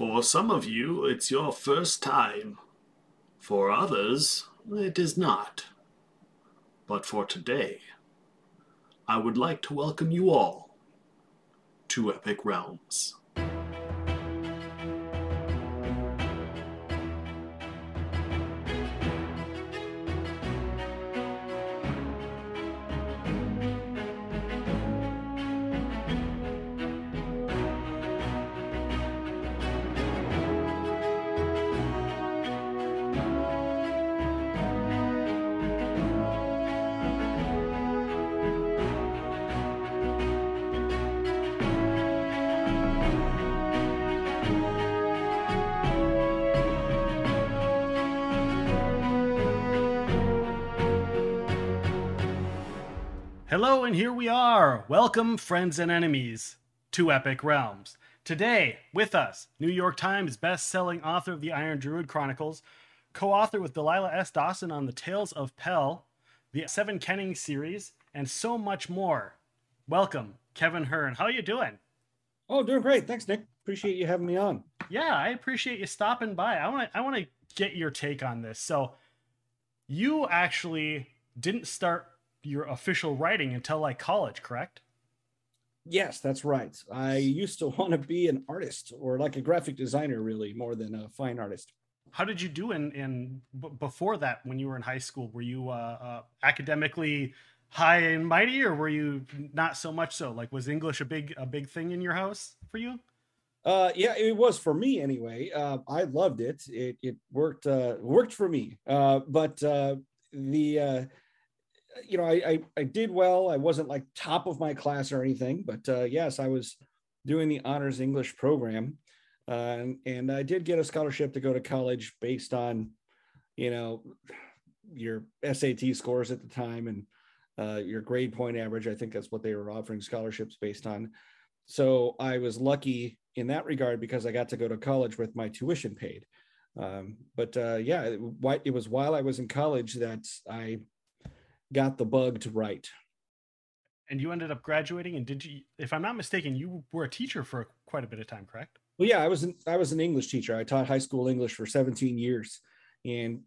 For some of you, it's your first time. For others, it is not. But for today, I would like to welcome you all to Epic Realms. And here we are. Welcome, friends and enemies, to Epic Realms. Today, with us, New York Times best-selling author of the Iron Druid Chronicles, co-author with Delilah S. Dawson on the Tales of Pell, the Seven Kenning series, and so much more. Welcome, Kevin Hearne. How are you doing? Oh, doing great. Thanks, Nick. Appreciate you having me on. Yeah, I appreciate you stopping by. I want to I want to get your take on this. So, you actually didn't start your official writing until like college, correct? Yes, that's right. I used to want to be an artist or like a graphic designer, really, more than a fine artist. How did you do in in b- before that when you were in high school? Were you uh, uh, academically high and mighty, or were you not so much so? Like, was English a big a big thing in your house for you? Uh, yeah, it was for me anyway. Uh, I loved it. It it worked uh, worked for me. Uh, but uh, the uh, you know, I, I, I did well. I wasn't like top of my class or anything, but uh, yes, I was doing the honors English program, uh, and, and I did get a scholarship to go to college based on, you know, your SAT scores at the time and uh, your grade point average. I think that's what they were offering scholarships based on. So I was lucky in that regard because I got to go to college with my tuition paid. Um, but uh, yeah, it, it was while I was in college that I got the bug to write. And you ended up graduating, and did you, if I'm not mistaken, you were a teacher for quite a bit of time, correct? Well, yeah, I was an, I was an English teacher. I taught high school English for 17 years, and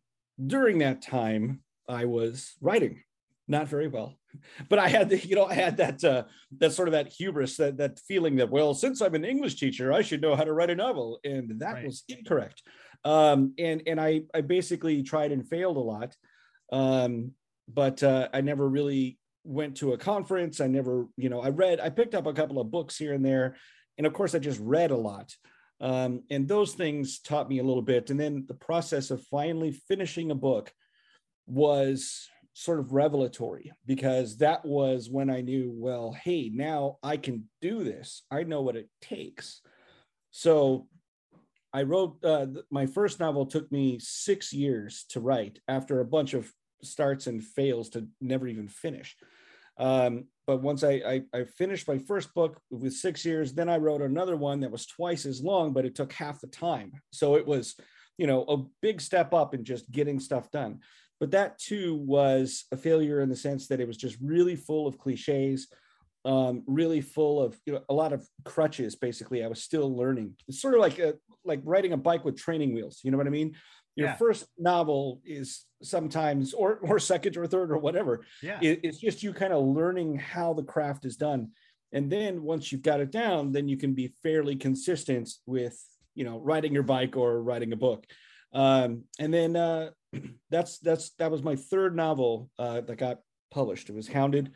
during that time, I was writing, not very well, but I had the, you know I had that uh, that sort of that hubris, that that feeling that well, since I'm an English teacher, I should know how to write a novel, and that right. was incorrect. Um, and and I I basically tried and failed a lot. Um, but uh, I never really went to a conference. I never, you know, I read, I picked up a couple of books here and there. And of course, I just read a lot. Um, and those things taught me a little bit. And then the process of finally finishing a book was sort of revelatory because that was when I knew, well, hey, now I can do this. I know what it takes. So I wrote uh, my first novel took me six years to write after a bunch of starts and fails to never even finish. Um, but once I, I, I finished my first book with six years, then I wrote another one that was twice as long, but it took half the time. So it was, you know, a big step up in just getting stuff done. But that too was a failure in the sense that it was just really full of cliches, um, really full of you know a lot of crutches. Basically, I was still learning. It's sort of like a, like riding a bike with training wheels. You know what I mean? Your yeah. first novel is sometimes or or second or third or whatever. Yeah. It, it's just you kind of learning how the craft is done. And then once you've got it down then you can be fairly consistent with you know riding your bike or writing a book. Um, and then uh, that's that's that was my third novel uh, that got published. It was hounded.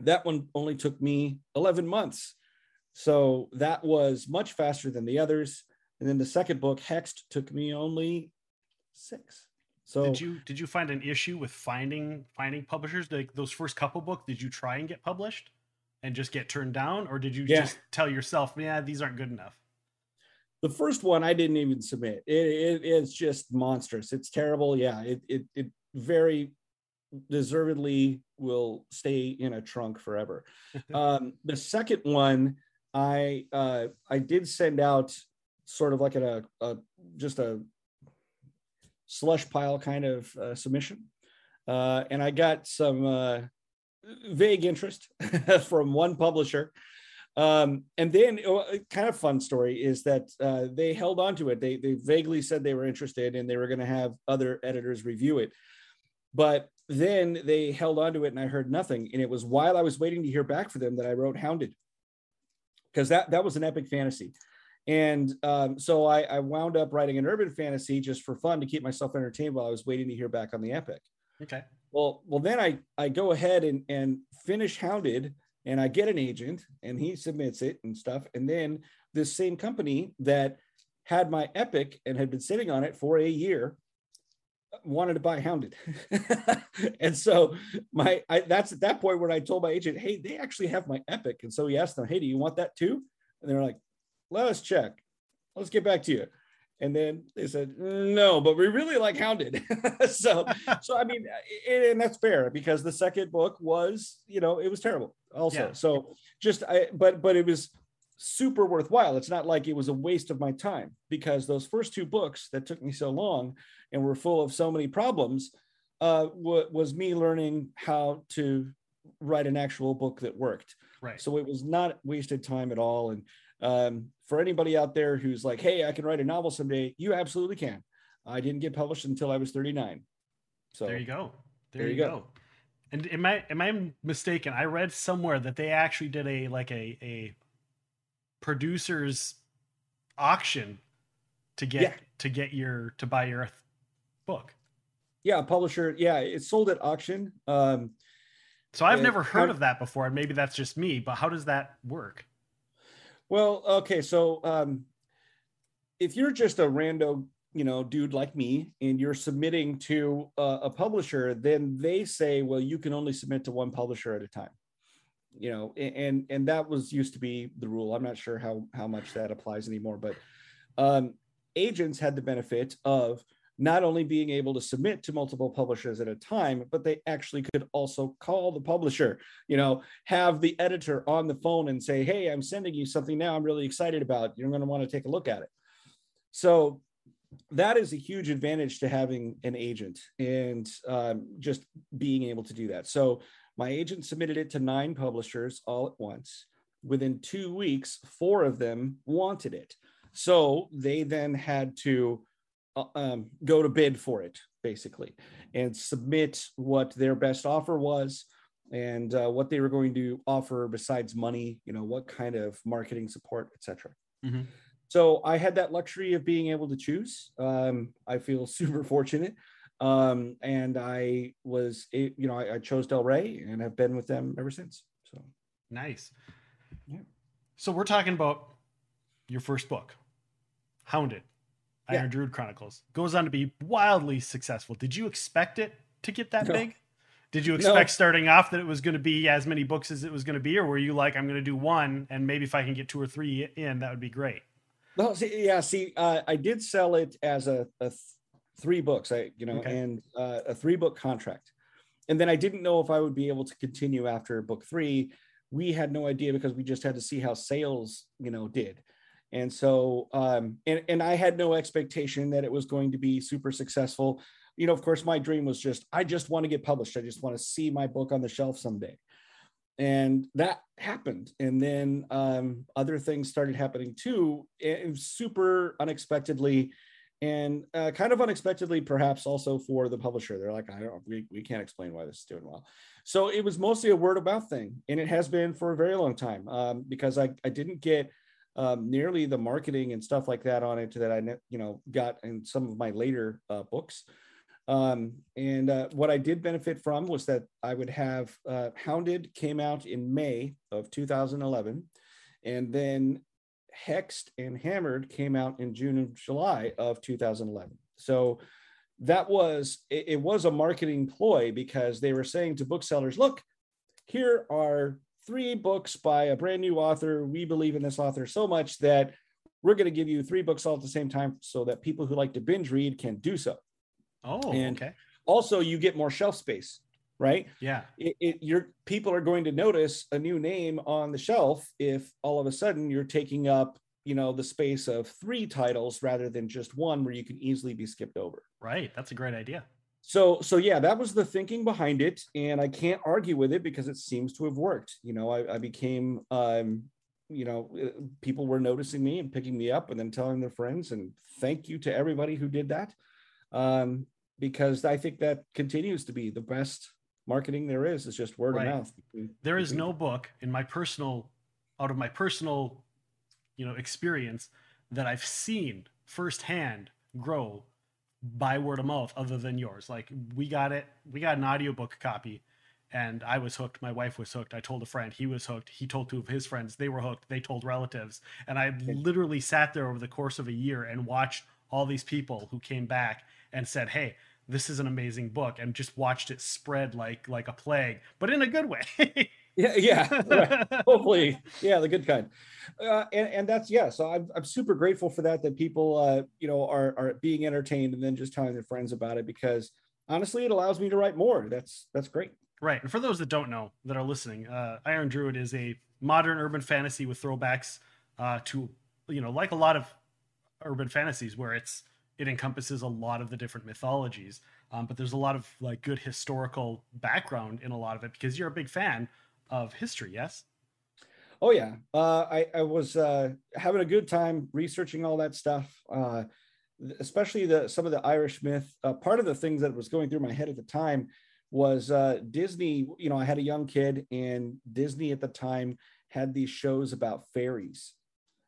That one only took me 11 months. So that was much faster than the others. And then the second book, Hexed, took me only six. So did you did you find an issue with finding finding publishers? Like those first couple books, did you try and get published and just get turned down, or did you yeah. just tell yourself, "Yeah, these aren't good enough"? The first one I didn't even submit. It, it it's just monstrous. It's terrible. Yeah, it it it very deservedly will stay in a trunk forever. um, the second one, I uh, I did send out sort of like a, a just a slush pile kind of uh, submission. Uh, and I got some uh, vague interest from one publisher. Um, and then kind of fun story is that uh, they held on to it. They they vaguely said they were interested and they were going to have other editors review it, but then they held on to it and I heard nothing. And it was while I was waiting to hear back for them that I wrote Hounded, because that that was an epic fantasy. And um, so I, I wound up writing an urban fantasy just for fun to keep myself entertained while I was waiting to hear back on the epic. Okay. Well, well, then I I go ahead and and finish Hounded, and I get an agent, and he submits it and stuff, and then this same company that had my epic and had been sitting on it for a year wanted to buy Hounded, and so my I, that's at that point when I told my agent, hey, they actually have my epic, and so he asked them, hey, do you want that too? And they're like, let us check. Let's get back to you. And then they said, no, but we really like Hounded. so, so I mean, and that's fair because the second book was, you know, it was terrible also. Yeah. So just, I, but, but it was super worthwhile. It's not like it was a waste of my time because those first two books that took me so long and were full of so many problems uh, w- was me learning how to write an actual book that worked. Right. So it was not wasted time at all. And um, for anybody out there who's like, hey, I can write a novel someday, you absolutely can. I didn't get published until I was 39. So there you go. There, there you go. go. And am I am I mistaken? I read somewhere that they actually did a like a a producers auction to get Yeah. to get your to buy your book. yeah, publisher. Yeah, it's sold at auction. Um, So I've never heard how- of that before, and maybe that's just me. But how does that work? Well, okay, so um, if you're just a rando, you know, dude like me, and you're submitting to uh, a publisher, then they say, well, you can only submit to one publisher at a time. You know, and and that was used to be the rule. I'm not sure how how much that applies anymore, but um, agents had the benefit of not only being able to submit to multiple publishers at a time, but they actually could also call the publisher you know, have the editor on the phone and say, Hey, I'm sending you something now I'm really excited about. You're going to want to take a look at it. So that is a huge advantage to having an agent and um, just being able to do that. So my agent submitted it to nine publishers all at once. Within two weeks, four of them wanted it. So they then had to um, go to bid for it, basically, and submit what their best offer was and uh, what they were going to offer besides money you know what kind of marketing support etc Mhm. so i had that luxury of being able to choose um, i feel super fortunate um, and i was you know I, I chose del rey and have been with them ever since so Nice. Yeah. So we're talking about your first book, Hounded, Yeah. Iron Druid Chronicles. Goes on to be wildly successful. Did you expect it to get that No. big? Did you No. expect starting off that it was going to be as many books as it was going to be, or were you like, I'm going to do one, and maybe if I can get two or three in, that would be great? No, see, yeah, see, uh, I did sell it as a, a th- three books, I you know, Okay. and uh, a three book contract, and then I didn't know if I would be able to continue after book three. We had no idea because we just had to see how sales, you know, did, and so um, and and I had no expectation that it was going to be super successful. You know, of course, my dream was just I just want to get published. I just want to see my book on the shelf someday and that happened and then um, other things started happening too super unexpectedly and uh, kind of unexpectedly perhaps also for the publisher they're like i don't we, we can't explain why this is doing well so it was mostly a word of mouth thing and it has been for a very long time um, because I, I didn't get um, nearly the marketing and stuff like that on it that i you know got in some of my later uh, books um, and uh, what I did benefit from was that I would have uh, Hounded came out in May of 2011, and then Hexed and Hammered came out in June and July of 2011. So that was it, it was a marketing ploy because they were saying to booksellers, look, here are three books by a brand new author. We believe in this author so much that we're going to give you three books all at the same time so that people who like to binge read can do so Oh, And- okay. also you get more shelf space right Yeah. it, it your people are going to notice a new name on the shelf if all of a sudden you're taking up you know the space of three titles rather than just one where you can easily be skipped over Right. That's a great idea. So so yeah that was the thinking behind it and i can't argue with it because it seems to have worked you know i, I became um you know, uh, people were noticing me and picking me up and then telling their friends. And thank you to everybody who did that. Um, because I think that continues to be the best marketing there is, is just word Right. of mouth. There is no book in my personal, out of my personal, you know, experience that I've seen firsthand grow by word of mouth other than yours. Like we got it, we got an audiobook copy and I was hooked. My wife was hooked. I told a friend, he was hooked. He told two of his friends, they were hooked. They told relatives. And I literally sat there over the course of a year and watched all these people who came back and said, "Hey, this is an amazing book," and just watched it spread like like a plague, but in a good way. Yeah, yeah. right. Hopefully, yeah, the good kind. Uh, and and that's yeah. So I'm I'm super grateful for that. That people uh you know are are being entertained and then just telling their friends about it because honestly, it allows me to write more. That's that's great. Right. And for those that don't know, that are listening, uh, Iron Druid is a modern urban fantasy with throwbacks uh, to, you know, like a lot of urban fantasies where it's it encompasses a lot of the different mythologies. Um, but there's a lot of like good historical background in a lot of it because you're a big fan of history. Yes. Oh yeah, uh, I I was uh, having a good time researching all that stuff, uh, especially the some of the Irish myth. Uh, part of the things that was going through my head at the time was uh, Disney. You know, I had a young kid, and Disney at the time had these shows about fairies,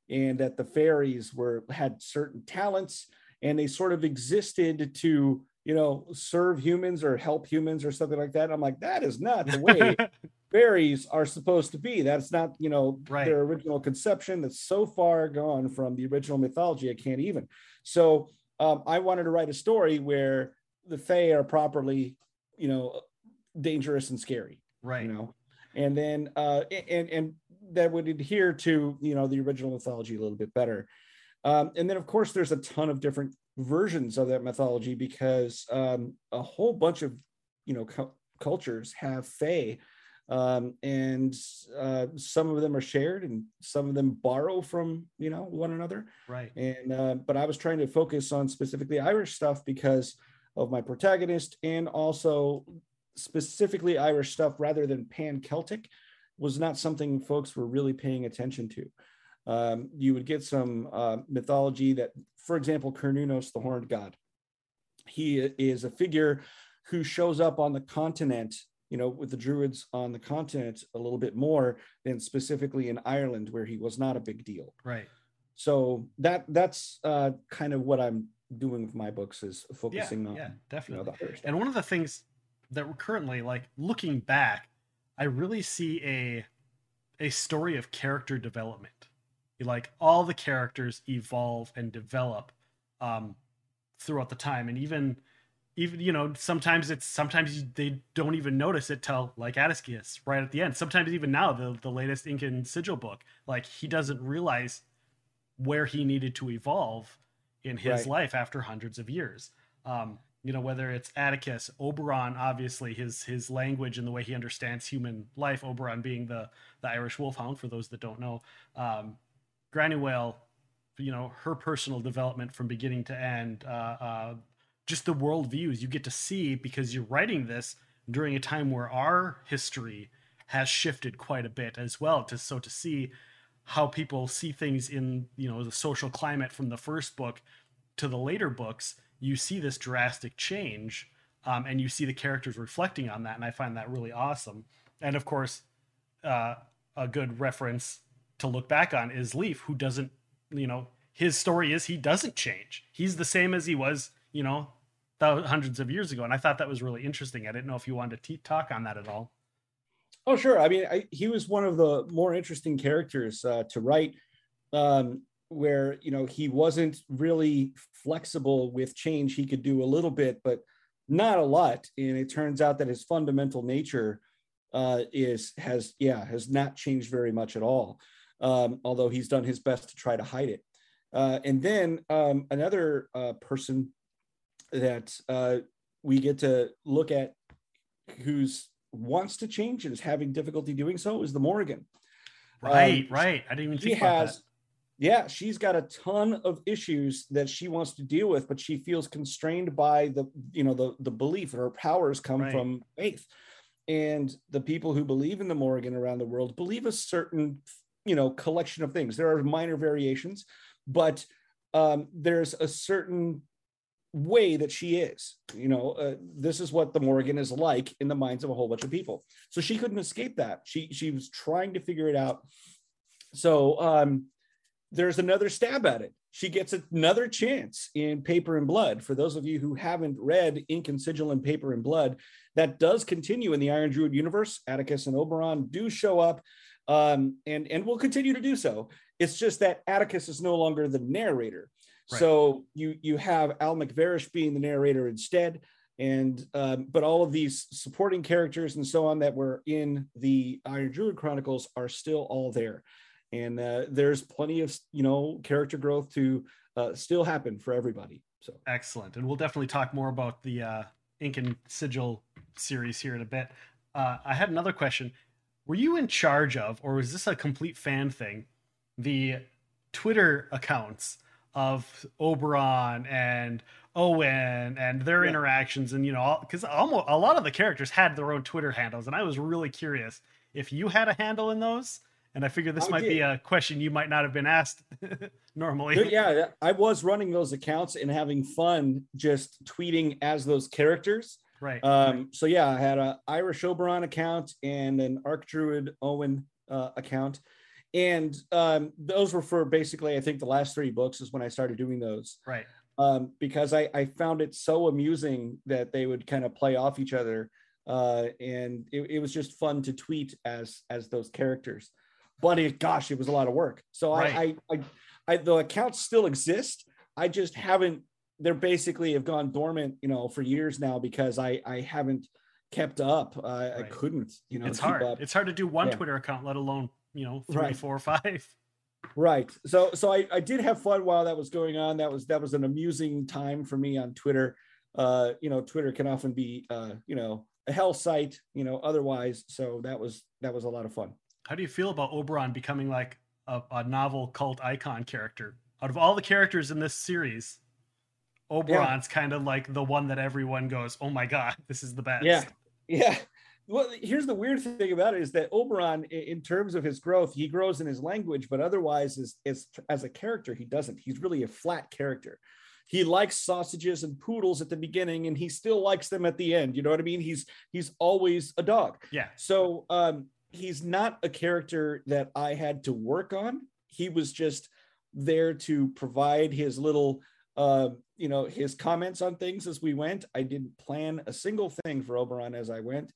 and that the fairies were had certain talents, and they sort of existed to you know serve humans or help humans or something like that. I'm like, that is not the way fairies are supposed to be. That's not, you know, Right. their original conception. That's so far gone from the original mythology. I can't even. So um, I wanted to write a story where the Fae are properly, you know, dangerous and scary, right. you know, and then uh, and and that would adhere to you know the original mythology a little bit better. Um, and then of course there's a ton of different versions of that mythology because um, a whole bunch of you know cu- cultures have Fae um, and uh, some of them are shared and some of them borrow from you know one another. Right. and uh, but i was trying to focus on specifically irish stuff because of my protagonist and also specifically irish stuff rather than pan celtic was not something folks were really paying attention to. Um, you would get some uh, mythology that for example Cernunnos, the horned god. He is a figure who shows up on the continent you know with the druids on the continent a little bit more than specifically in ireland where he was not a big deal Right. so that that's uh, kind of what i'm doing with my books is Yeah. focusing on Yeah. you know, Definitely. the Irish And one of the things that we're currently like looking back, I really see a a story of character development. Like all the characters evolve and develop um, throughout the time, and even even you know sometimes it's sometimes they don't even notice it till like Atticus right at the end. Sometimes even now the the latest Ink and Sigil book, like he doesn't realize where he needed to evolve in his Right. life after hundreds of years. Um, you know, whether it's Atticus, Oberon, obviously his his language and the way he understands human life, Oberon being the the Irish wolfhound, for those that don't know. Um, Whale, you know, her personal development from beginning to end, uh, uh, just the world views you get to see because you're writing this during a time where our history has shifted quite a bit as well. To so to see how people see things in you know the social climate from the first book to the later books, you see this drastic change, um, and you see the characters reflecting on that, and I find that really awesome. And of course, uh, a good reference to look back on is Leaf, who doesn't, you know, his story is he doesn't change. He's the same as he was, you know, thou- hundreds of years ago, and I thought that was really interesting. I didn't know if you wanted to talk on that at all. Oh, sure. I mean, I, he was one of the more interesting characters uh, to write, um, where you know he wasn't really flexible with change. He could do a little bit, but not a lot. And it turns out that his fundamental nature uh, is has yeah has not changed very much at all. Um, although he's done his best to try to hide it. Uh, and then um, another uh, person that uh, we get to look at who's wants to change and is having difficulty doing so is the Morrigan. Right, Um, right. I didn't even She think about has, that. yeah, she's got a ton of issues that she wants to deal with, but she feels constrained by the, you know, the the belief that her powers come Right. from faith. And the people who believe in the Morrigan around the world believe a certain you know collection of things. There are minor variations, but um, there's a certain way that she is. You know, uh, this is what the Morrigan is like in the minds of a whole bunch of people. So she couldn't escape that. She she was trying to figure it out. So um, there's another stab at it. She gets another chance in Paper and Blood. For those of you who haven't read Ink and Sigil and Paper and Blood, that does continue in the Iron Druid universe. Atticus and Oberon do show up, um, and and will continue to do so. It's just that Atticus is no longer the narrator. Right. So you you have Al MacBharrais being the narrator instead, and um, but all of these supporting characters and so on that were in the Iron Druid Chronicles are still all there. And uh, there's plenty of you know character growth to uh, still happen for everybody so. Excellent. And we'll definitely talk more about the uh, ink and sigil series here in a bit. Uh, i had another question. Were you in charge of or was this a complete fan thing the twitter accounts of oberon and owen and their yeah. interactions and you know because almost a lot of the characters had their own twitter handles and i was really curious if you had a handle in those and I figured this I might did. be a question you might not have been asked normally. Yeah, I was running those accounts and having fun just tweeting as those characters. Right. Um, so yeah, I had a Irish Oberon account and an Arc Druid Owen uh, account. And um, those were for basically, I think the last three books is when I started doing those. Right. Um, because I, I found it so amusing that they would kind of play off each other. Uh, and it, it was just fun to tweet as as those characters but it, gosh, it was a lot of work. So right. I, I, I, I, the accounts still exist. I just haven't. They're basically have gone dormant, you know, for years now because I, I haven't kept up. Uh, right. I couldn't, you know. It's hard. Up. It's hard to do one yeah. Twitter account, let alone you know three, right. four, five. Right. So, so I, I did have fun while that was going on. That was that was an amusing time for me on Twitter. Uh, you know, Twitter can often be, uh, you know, a hell site, you know, otherwise. So that was that was a lot of fun. How do you feel about Oberon becoming like a, a novel cult icon character? Out of all the characters in this series, Oberon's yeah. kind of like the one that everyone goes, "Oh my god, this is the best." Yeah, yeah. Well, here's the weird thing about it is that Oberon, in terms of his growth, he grows in his language, but otherwise, as as, as a character, he doesn't. He's really a flat character. He likes sausages and poodles at the beginning, and he still likes them at the end. You know what I mean? He's he's always a dog. Yeah. So um, he's not a character that I had to work on. He was just there to provide his little uh, you know, his comments on things as we went. I didn't plan a single thing for Oberon as I went.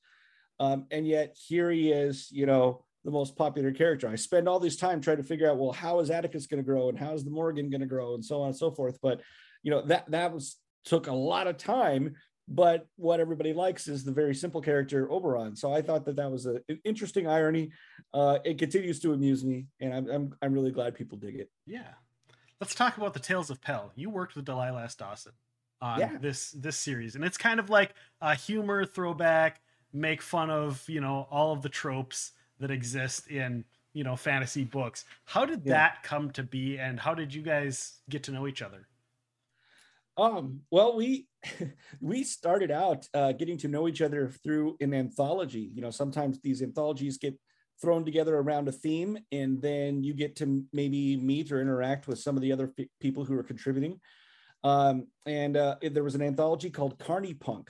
Um, and yet here he is, you know, the most popular character. I spend all this time trying to figure out, well, how is Atticus going to grow and how is the Morrigan going to grow and so on and so forth. But, you know, that, that was, took a lot of time but what everybody likes is the very simple character Oberon. So I thought that that was a, an interesting irony. Uh, it continues to amuse me, and I'm, I'm I'm really glad people dig it. Yeah, let's talk about the Tales of Pell. You worked with Delilah S. Dawson on yeah. this this series, and it's kind of like a humor throwback, make fun of you know all of the tropes that exist in you know fantasy books. How did yeah. that come to be, and how did you guys get to know each other? Um, well, we we started out uh, getting to know each other through an anthology. You know, sometimes these anthologies get thrown together around a theme, and then you get to maybe meet or interact with some of the other p- people who are contributing. Um, and uh, there was an anthology called Carniepunk,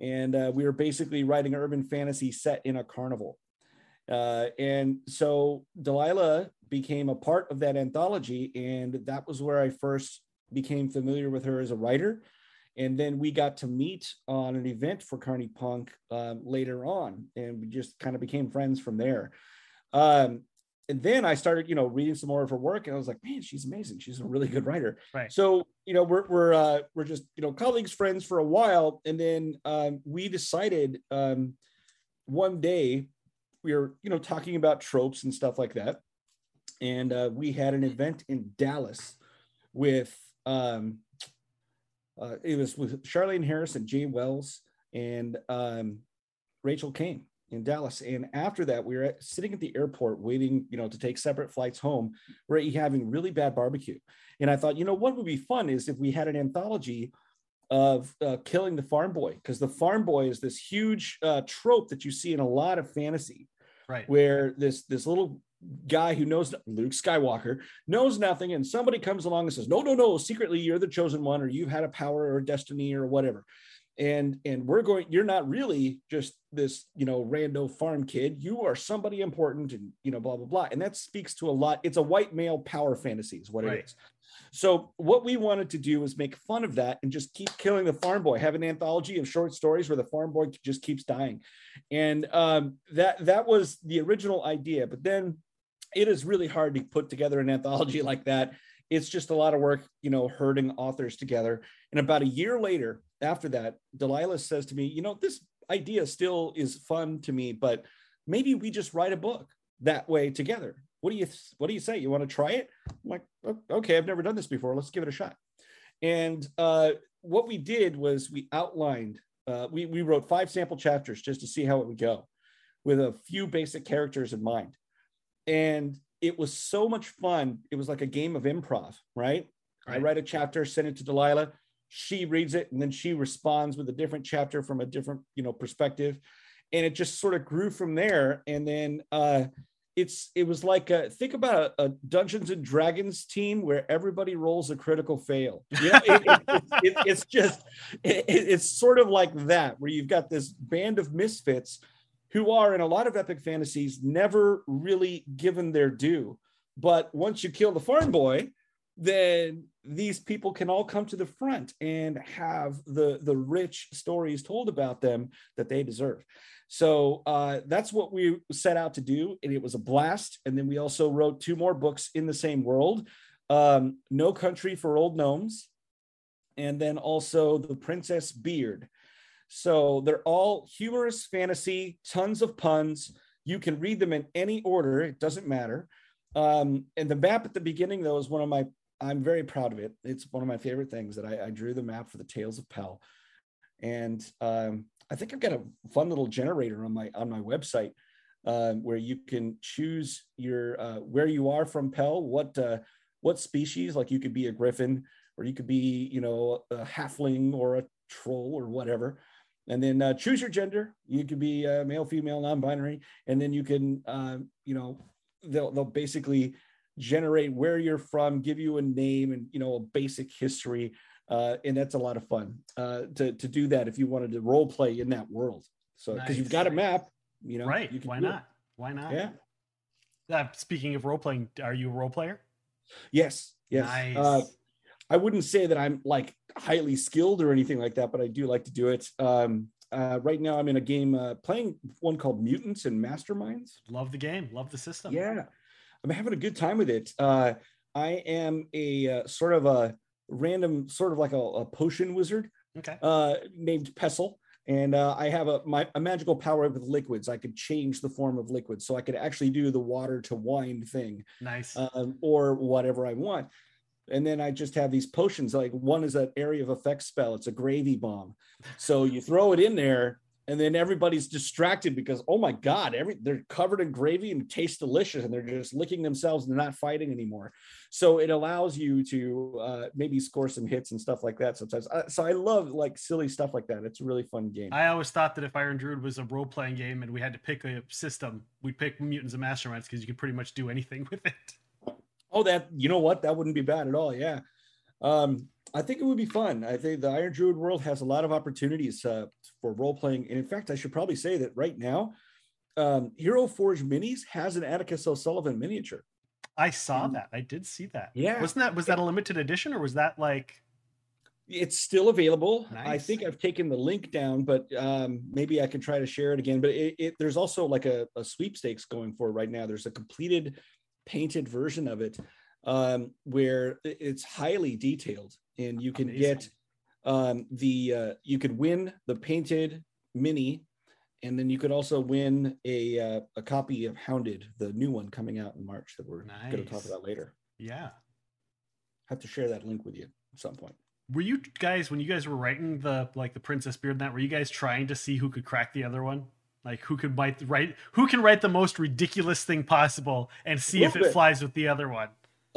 and uh, we were basically writing urban fantasy set in a carnival. Uh, and so Delilah became a part of that anthology, and that was where I first became familiar with her as a writer. And then we got to meet on an event for Carniepunk um, later on, and we just kind of became friends from there. Um, and then I started, you know, reading some more of her work, and I was like, man, she's amazing. She's a really good writer. Right. So, you know, we're we're uh, we're just you know colleagues, friends for a while, and then um, we decided um, one day we were you know talking about tropes and stuff like that, and uh, we had an event in Dallas with um, uh, it was with Charlaine Harris and Jaye Wells and um, Rachel Caine in Dallas. And after that, we were at, sitting at the airport waiting, you know, to take separate flights home. We're having really bad barbecue. And I thought, you know, what would be fun is if we had an anthology of uh, killing the farm boy, because the farm boy is this huge uh, trope that you see in a lot of fantasy, right? Where this this little guy who knows Luke Skywalker knows nothing, and somebody comes along and says, "No, no, no! Secretly, you're the chosen one, or you've had a power or destiny or whatever." And and we're going. You're not really just this, you know, rando farm kid. You are somebody important, and you know, blah blah blah. And that speaks to a lot. It's a white male power fantasy, is what right. it is. So what we wanted to do was make fun of that and just keep killing the farm boy. Have an anthology of short stories where the farm boy just keeps dying, and um, that that was the original idea. But then it is really hard to put together an anthology like that. It's just a lot of work, you know, herding authors together. And about a year later, after that, Delilah says to me, you know, this idea still is fun to me, but maybe we just write a book that way together. What do you what do you say? You want to try it? I'm like okay i've never done this before. Let's give it a shot. And uh, what we did was we outlined uh, we, we wrote five sample chapters just to see how it would go with a few basic characters in mind. And it was so much fun. It was like a game of improv right, right. i write a chapter send it to delilah she reads it and then she responds with a different chapter from a different you know perspective and it just sort of grew from there and then uh it's it was like a, think about a, a, Dungeons and Dragons team where everybody rolls a critical fail. You know, it, it, it, it's just it's sort of like that where you've got this band of misfits who are in a lot of epic fantasies never really given their due. But once you kill the farm boy, then these people can all come to the front and have the the rich stories told about them that they deserve. So uh, that's what we set out to do, and it was a blast. And then we also wrote two more books in the same world: um, "No Country for Old Gnomes," and then also "The Princess Beard." So they're all humorous fantasy, tons of puns. You can read them in any order; it doesn't matter. Um, and the map at the beginning, though, is one of my. I'm very proud of it. It's one of my favorite things that I, I drew the map for the Tales of Pell, and um, I think I've got a fun little generator on my on my website uh, where you can choose your uh, where you are from Pell, what uh, what species. Like you could be a griffin, or you could be you know a halfling or a troll or whatever. And then uh, choose your gender. You could be uh, male, female, non-binary, and then you can uh, you know they'll they'll basically generate where you're from, give you a name and you know a basic history uh, and that's a lot of fun uh, to to do that if you wanted to role play in that world. So because nice. you've got a map, you know, right? Why not? It. Why not? Yeah. Uh, speaking of role playing, are you a role player? Yes. Yes. Nice. Uh, I wouldn't say that I'm like highly skilled or anything like that, but I do like to do it. Um, uh, right now, I'm in a game uh, playing one called Mutants and Masterminds. Love the game. Love the system. Yeah, I'm having a good time with it. Uh, I am a uh, sort of a random sort of like a, a potion wizard okay. uh, named Pestle. And uh, I have a my a magical power with liquids. I could change the form of liquids, so I could actually do the water to wine thing. Nice. Um, or whatever I want. And then I just have these potions. Like one is an area of effect spell. It's a gravy bomb. So you throw it in there, and then everybody's distracted because oh my god every they're covered in gravy and taste delicious and they're just licking themselves and they're not fighting anymore. So it allows you to uh, maybe score some hits and stuff like that sometimes. Uh, so i love like silly stuff like that. It's a really fun game. I always thought that if iron druid was a role-playing game and we had to pick a system we'd pick mutants and masterminds because you could pretty much do anything with it. Oh that you know what? That wouldn't be bad at all. Yeah um I think it would be fun. I think the Iron Druid world has a lot of opportunities uh, for role playing. And in fact, I should probably say that right now, um, Hero Forge Minis has an Atticus O'Sullivan miniature. I saw um, that. I did see that. Yeah. Wasn't that was that a limited edition or was that like? It's still available. Nice. I think I've taken the link down, but um, maybe I can try to share it again. But it, it, there's also like a, a sweepstakes going for right now. There's a completed painted version of it um, where it's highly detailed and you can Amazing. get um, the uh, you could win the painted mini and then you could also win a uh, a copy of Hounded, the new one coming out in March that we're nice. going to talk about later. Yeah, have to share that link with you at some point. Were you guys when you guys were writing the like the Princess Beard and that were you guys trying to see who could crack the other one? Like who could write who can write the most ridiculous thing possible and see if it bit. flies with the other one?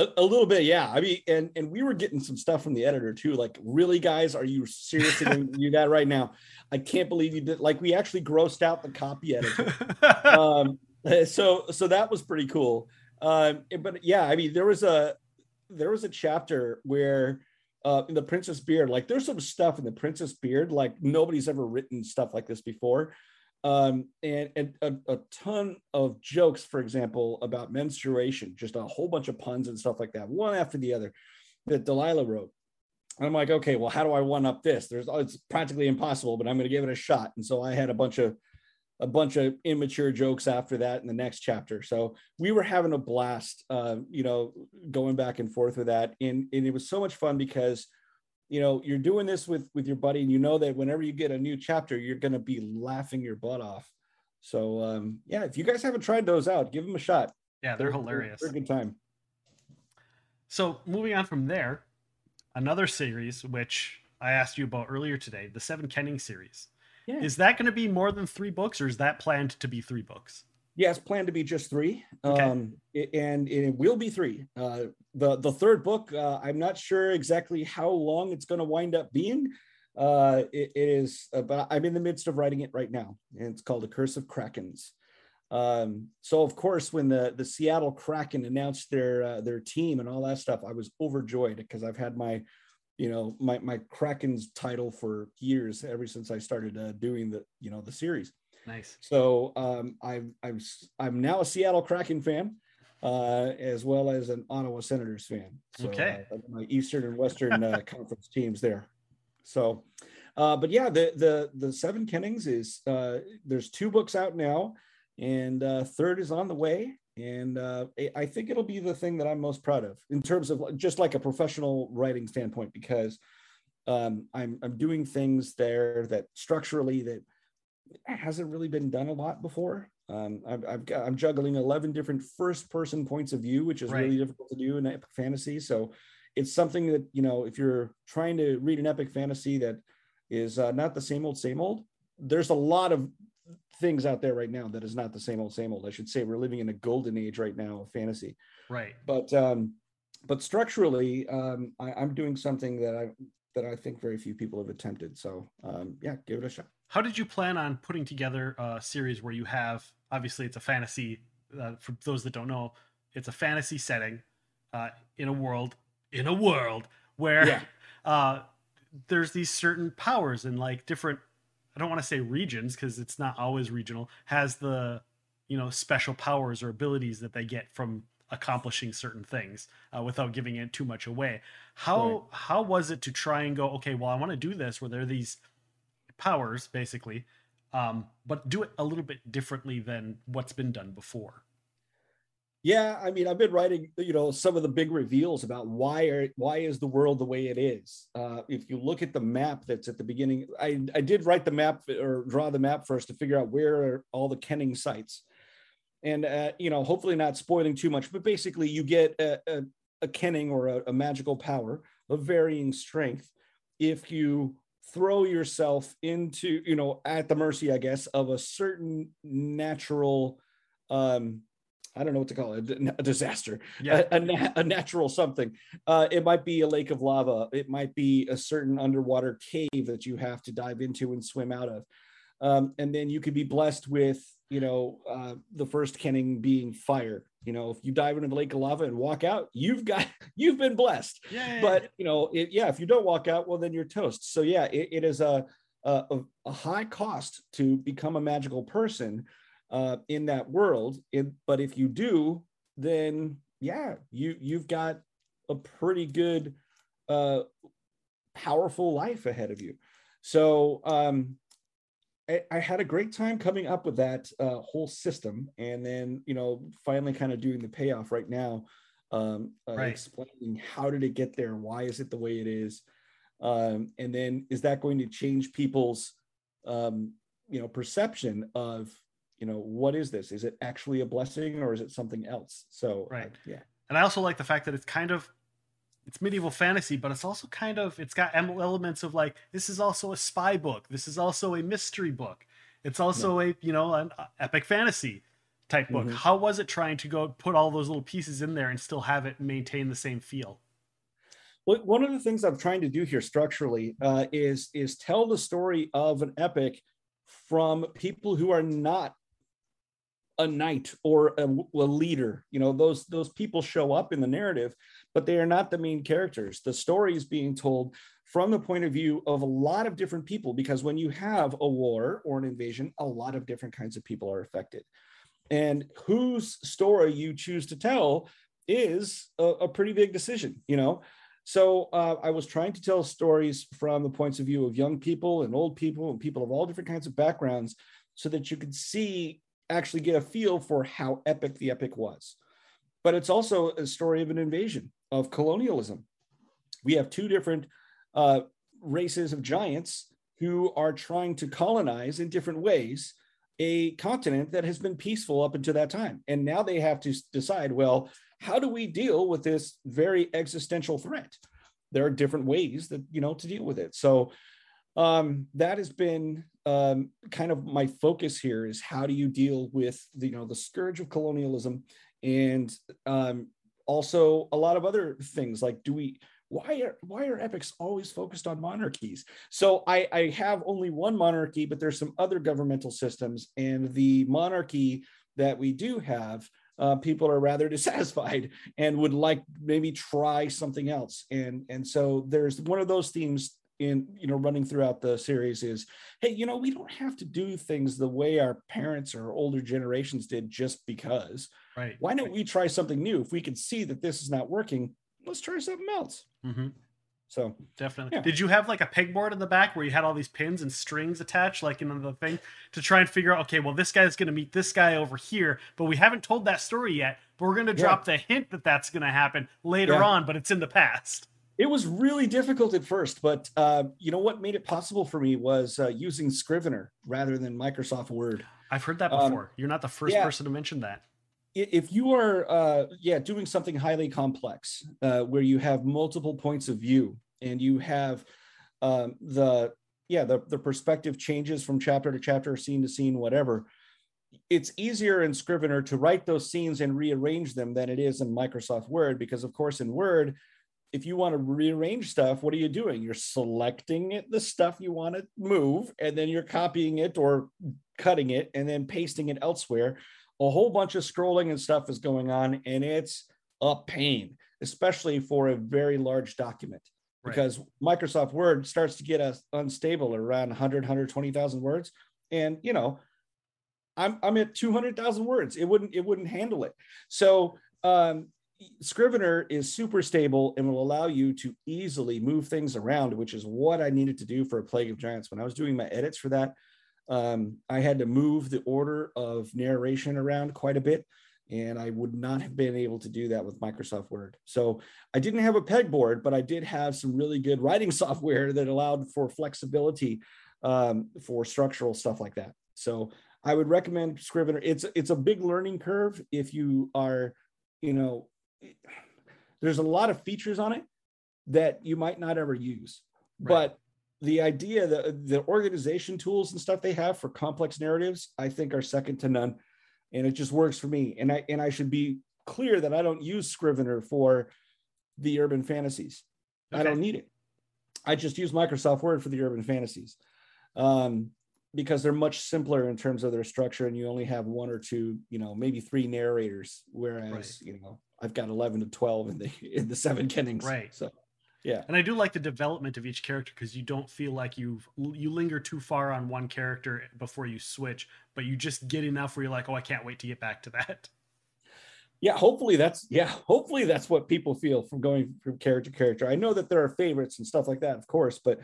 A, a, little bit, yeah. I mean, and and we were getting some stuff from the editor too. Like, really, guys, are you seriously going to do that right now? I can't believe you did. Like, we actually grossed out the copy editor. um, so so that was pretty cool. Um, but yeah, I mean, there was a there was a chapter where uh, in the Princess Beard, like there's some stuff in the Princess Beard, like nobody's ever written stuff like this before. Um, and, and a, a ton of jokes, for example, about menstruation, just a whole bunch of puns and stuff like that, one after the other that Delilah wrote. And I'm like, okay, well, how do I one up this? There's it's practically impossible, but I'm going to give it a shot. And so I had a bunch of a bunch of immature jokes after that in the next chapter. So we were having a blast, uh, you know, going back and forth with that, and and it was so much fun because, you know, you're doing this with with your buddy, and you know that whenever you get a new chapter, you're going to be laughing your butt off. So um, yeah, if you guys haven't tried those out, give them a shot. Yeah, they're, they're hilarious. They're, they're a good time. So moving on from there, another series which I asked you about earlier today, the Seven Kenning series. Yeah. Is that going to be more than three books, or is that planned to be three books? Yeah, it's planned to be just three, okay. um, and it will be three. Uh, the the third book, uh, I'm not sure exactly how long it's going to wind up being. Uh, it, it is, uh, but I'm in the midst of writing it right now, and it's called "The Curse of Krakens." Um, so of course, when the the Seattle Kraken announced their uh, their team and all that stuff, I was overjoyed because I've had my you know my my Kraken's title for years ever since I started uh, doing the you know the series. Nice. So um, I'm I'm I'm now a Seattle Kraken fan, uh, as well as an Ottawa Senators fan. So, okay. Uh, my Eastern and Western uh, Conference teams there. So, uh, but yeah, the the the Seven Kennings is uh, there's two books out now, and uh, third is on the way and uh, I think it'll be the thing that I'm most proud of in terms of just like a professional writing standpoint because um, I'm I'm doing things there that structurally that hasn't really been done a lot before. Um, I've, I've got, I'm juggling 11 different first person points of view, which is right. really difficult to do in epic fantasy. So it's something that you know if you're trying to read an epic fantasy that is uh, not the same old same old. There's a lot of things out there right now that is not the same old same old. I should say we're living in a golden age right now of fantasy. Right. But um, but structurally, um, I, am doing something that I that I think very few people have attempted. So um, yeah, give it a shot. How did you plan on putting together a series where you have obviously it's a fantasy. Uh, for those that don't know, it's a fantasy setting uh, in a world in a world where yeah. uh, there's these certain powers and like different I don't want to say regions because it's not always regional, has the you know special powers or abilities that they get from accomplishing certain things uh, without giving it too much away. How right. how was it to try and go okay? Well, I want to do this where there are these powers basically, um, but do it a little bit differently than what's been done before. Yeah, I mean, I've been writing, you know, some of the big reveals about why are why is the world the way it is. Uh, if you look at the map that's at the beginning, I I did write the map or draw the map first to figure out where are all the kenning sites, and uh, you know, hopefully not spoiling too much, but basically you get a, a, a kenning or a, a magical power of varying strength if you throw yourself into, you know, at the mercy, I guess, of a certain natural. Um, I don't know what to call it, a disaster, yeah. a, a, a natural something. Uh, it might be a lake of lava. It might be a certain underwater cave that you have to dive into and swim out of. Um, and then you could be blessed with, you know, uh, the first kenning being fire. You know, if you dive into the lake of lava and walk out, you've got, you've been blessed. Yeah. But, you know, it, yeah, if you don't walk out, well, then you're toast. So yeah, it, it is a, a, a high cost to become a magical person uh, in that world. It, but if you do, then yeah, you you've got a pretty good, uh, powerful life ahead of you. So um, I, I had a great time coming up with that uh, whole system, and then you know finally kind of doing the payoff right now. Um, uh, right. explaining how did it get there why is it the way it is um, and then is that going to change people's um, you know perception of you know what is this is it actually a blessing or is it something else so right uh, yeah and i also like the fact that it's kind of it's medieval fantasy but it's also kind of it's got elements of like this is also a spy book this is also a mystery book it's also yeah. a you know an uh, epic fantasy type book mm-hmm. how was it trying to go put all those little pieces in there and still have it maintain the same feel well, one of the things I'm trying to do here structurally uh, is is tell the story of an epic from people who are not a knight or a, a, leader. You know, those those people show up in the narrative, but they are not the main characters. The story is being told from the point of view of a lot of different people because when you have a war or an invasion, a lot of different kinds of people are affected. And whose story you choose to tell is a, a pretty big decision, you know. So uh, I was trying to tell stories from the points of view of young people and old people and people of all different kinds of backgrounds so that you could see actually get a feel for how epic the epic was. But it's also a story of an invasion of colonialism. We have two different uh, races of giants who are trying to colonize in different ways a continent that has been peaceful up until that time. And now they have to decide well, how do we deal with this very existential threat? There are different ways that, you know, to deal with it. So um, that has been um, kind of my focus here is how do you deal with the, you know the scourge of colonialism and um, also a lot of other things like do we why are why are epics always focused on monarchies? So i i have only one monarchy but there's some other governmental systems and the monarchy that we do have uh, people are rather dissatisfied and would like maybe try something else. And and so there's one of those themes in you know running throughout the series is hey you know we don't have to do things the way our parents or older generations did just because right why don't we try something new if we can see that this is not working let's try something else mm-hmm. so definitely yeah. did you have like a pegboard in the back where you had all these pins and strings attached like in the thing to try and figure out okay well this guy's going to meet this guy over here but we haven't told that story yet but we're going to drop yeah. the hint that that's going to happen later yeah. on but it's in the past it was really difficult at first, but uh, you know what made it possible for me was uh, using Scrivener rather than Microsoft Word. I've heard that um, before. Um, You're not the first yeah, person to mention that. If you are, uh, yeah, doing something highly complex uh, where you have multiple points of view and you have um, the, yeah, the, the perspective changes from chapter to chapter, scene to scene, whatever. It's easier in Scrivener to write those scenes and rearrange them than it is in Microsoft Word because, of course, in Word if you want to rearrange stuff, what are you doing? You're selecting it, the stuff you want to move, and then you're copying it or cutting it and then pasting it elsewhere. A whole bunch of scrolling and stuff is going on, and it's a pain, especially for a very large document. Right. Because Microsoft Word starts to get us unstable around 100, 120,000 words. And, you know, I'm, I'm at 200,000 words. It wouldn't, it wouldn't handle it. So um, Scrivener is super stable and will allow you to easily move things around, which is what I needed to do for a Plague of Giants. When I was doing my edits for that, um, I had to move the order of narration around quite a bit, and I would not have been able to do that with Microsoft Word. So I didn't have a pegboard, but I did have some really good writing software that allowed for flexibility um, for structural stuff like that. So I would recommend Scrivener. It's it's a big learning curve if you are, you know, there's a lot of features on it that you might not ever use. Right. But the idea, the the organization tools and stuff they have for complex narratives, I think are second to none. And it just works for me. And I and I should be clear that I don't use Scrivener for the urban fantasies. Okay. I don't need it. I just use Microsoft Word for the urban fantasies. Um, because they're much simpler in terms of their structure and you only have one or two you know maybe three narrators whereas right. you know i've got 11 to 12 in the in the seven kennings right. So yeah. And i do like the development of each character because you don't feel like you've you linger too far on one character before you switch but you just get enough where you're like oh i can't wait to get back to that. Yeah hopefully that's yeah hopefully that's what people feel from going from character to character. I know that there are favorites and stuff like that of course but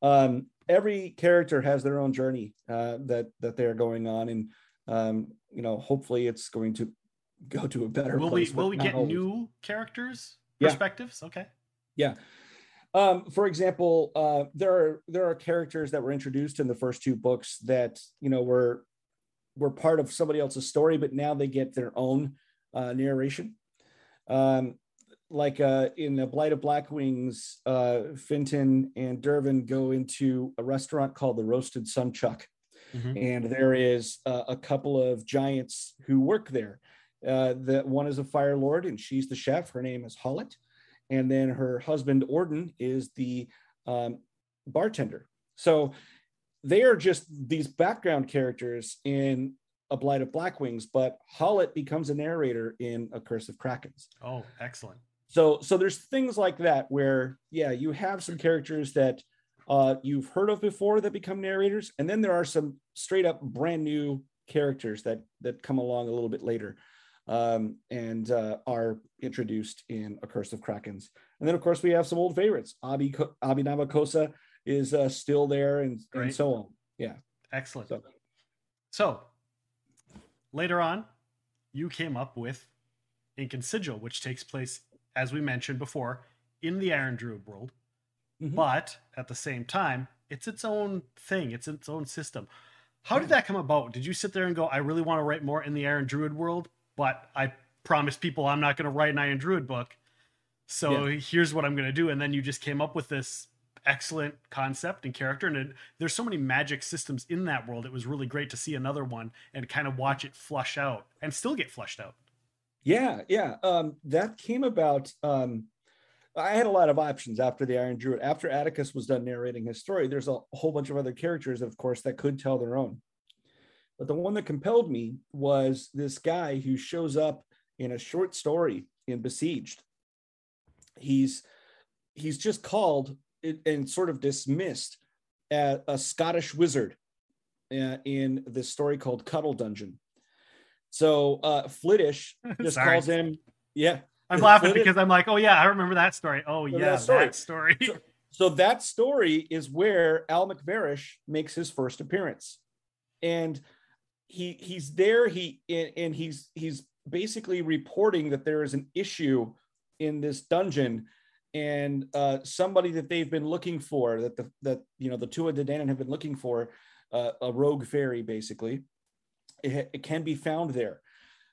um every character has their own journey uh, that that they're going on, and um, you know, hopefully, it's going to go to a better will place. We, will we get always. new characters perspectives? Yeah. Okay. Yeah. Um, for example, uh, there are there are characters that were introduced in the first two books that you know were were part of somebody else's story, but now they get their own uh, narration. Um, like uh, in the Blight of Blackwings, uh, Fintan and Dervan go into a restaurant called the Roasted Sunchuck. Mm-hmm. And there is uh, a couple of giants who work there. Uh, that one is a fire lord, and she's the chef. Her name is Hollet. And then her husband, Orden, is the um, bartender. So they are just these background characters in A Blight of Blackwings, but Hollett becomes a narrator in A Curse of Krakens. Oh, excellent. So so there's things like that where yeah, you have some characters that uh, you've heard of before that become narrators, and then there are some straight up brand new characters that that come along a little bit later um, and uh, are introduced in A Curse of Krakens. And then, of course, we have some old favorites. Abi, Abi Namakosa is uh, still there and, and so on. Yeah. Excellent. So. so. later on, you came up with Ink and Sigil, which takes place, as we mentioned before, in the Iron Druid world. Mm-hmm. But at the same time, it's its own thing, it's its own system. How did that come about? Did you sit there and go, I really want to write more in the Iron Druid world, but I promised people I'm not going to write an Iron Druid book. So yeah. here's what I'm going to do. And then you just came up with this excellent concept and character. And it, there's so many magic systems in that world. It was really great to see another one and kind of watch it flush out and still get flushed out. Yeah, yeah. Um, that came about. Um, I had a lot of options after the Iron Druid. After Atticus was done narrating his story, there's a whole bunch of other characters, of course, that could tell their own. But the one that compelled me was this guy who shows up in a short story in Besieged. He's he's just called and sort of dismissed as a Scottish wizard uh, in this story called Cuddle Dungeon. So uh, Flidais just calls him, yeah. I'm laughing Flidais, because I'm like, oh yeah, I remember that story. Oh yeah, that story. That story. so, so, that story is where Al MacBharrais makes his first appearance, and he he's there he and he's he's basically reporting that there is an issue in this dungeon. And uh, somebody that they've been looking for that the that you know the two of the Danann have been looking for uh, a rogue fairy basically it, it, can be found there.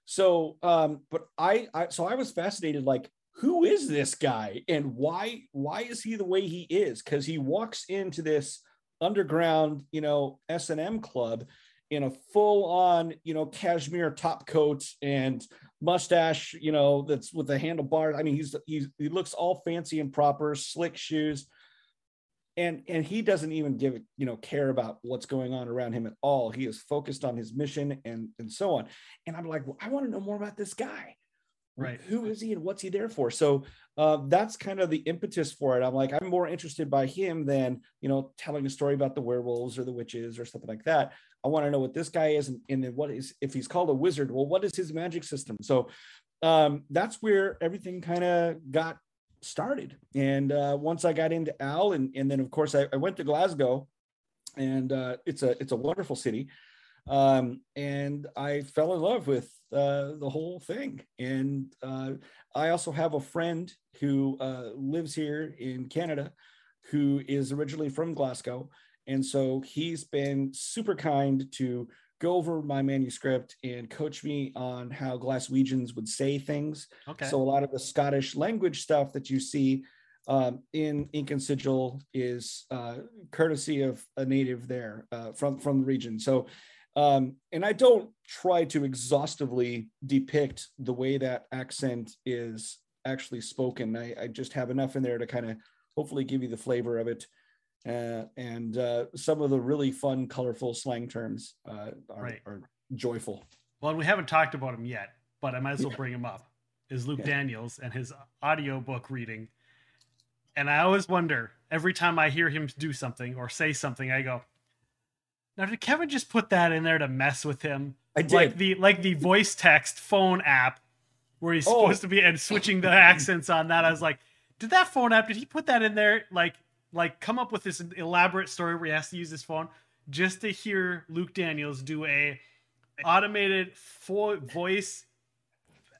So um but I, I so i was fascinated like who is this guy? And why why is he the way he is? Because he walks into this underground you know s&m club in a full on, you know, cashmere top coat and mustache, you know, that's with the handlebars. I mean, he's, he's, he looks all fancy and proper, slick shoes. And, and he doesn't even give, you know, care about what's going on around him at all. He is focused on his mission and, and so on. And I'm like, well, I want to know more about this guy right who is he and what's he there for so uh, that's kind of the impetus for it i'm like i'm more interested by him than you know telling a story about the werewolves or the witches or something like that i want to know what this guy is and, and what is if he's called a wizard well what is his magic system so um, that's where everything kind of got started and uh, once i got into al and, and then of course I, I went to glasgow and uh, it's a it's a wonderful city um, and I fell in love with uh, the whole thing. And uh, I also have a friend who uh, lives here in Canada who is originally from Glasgow. And so he's been super kind to go over my manuscript and coach me on how Glaswegians would say things. Okay. So a lot of the Scottish language stuff that you see um, in Ink and Sigil is uh, courtesy of a native there uh, from from the region. So um, and I don't try to exhaustively depict the way that accent is actually spoken. I, I just have enough in there to kind of hopefully give you the flavor of it. Uh, and uh, some of the really fun, colorful slang terms uh, are, right. are, joyful. Well, we haven't talked about him yet, but I might as well bring him up. Is Luke yeah. Daniels and his audiobook reading. And I always wonder every time I hear him do something or say something, I go, now, did Kevin just put that in there to mess with him? I did. Like the like the voice text phone app where he's oh. supposed to be and switching the accents on that. I was like, did that phone app? Did he put that in there? Like like come up with this elaborate story where he has to use his phone just to hear Luke Daniels do a automated fo- voice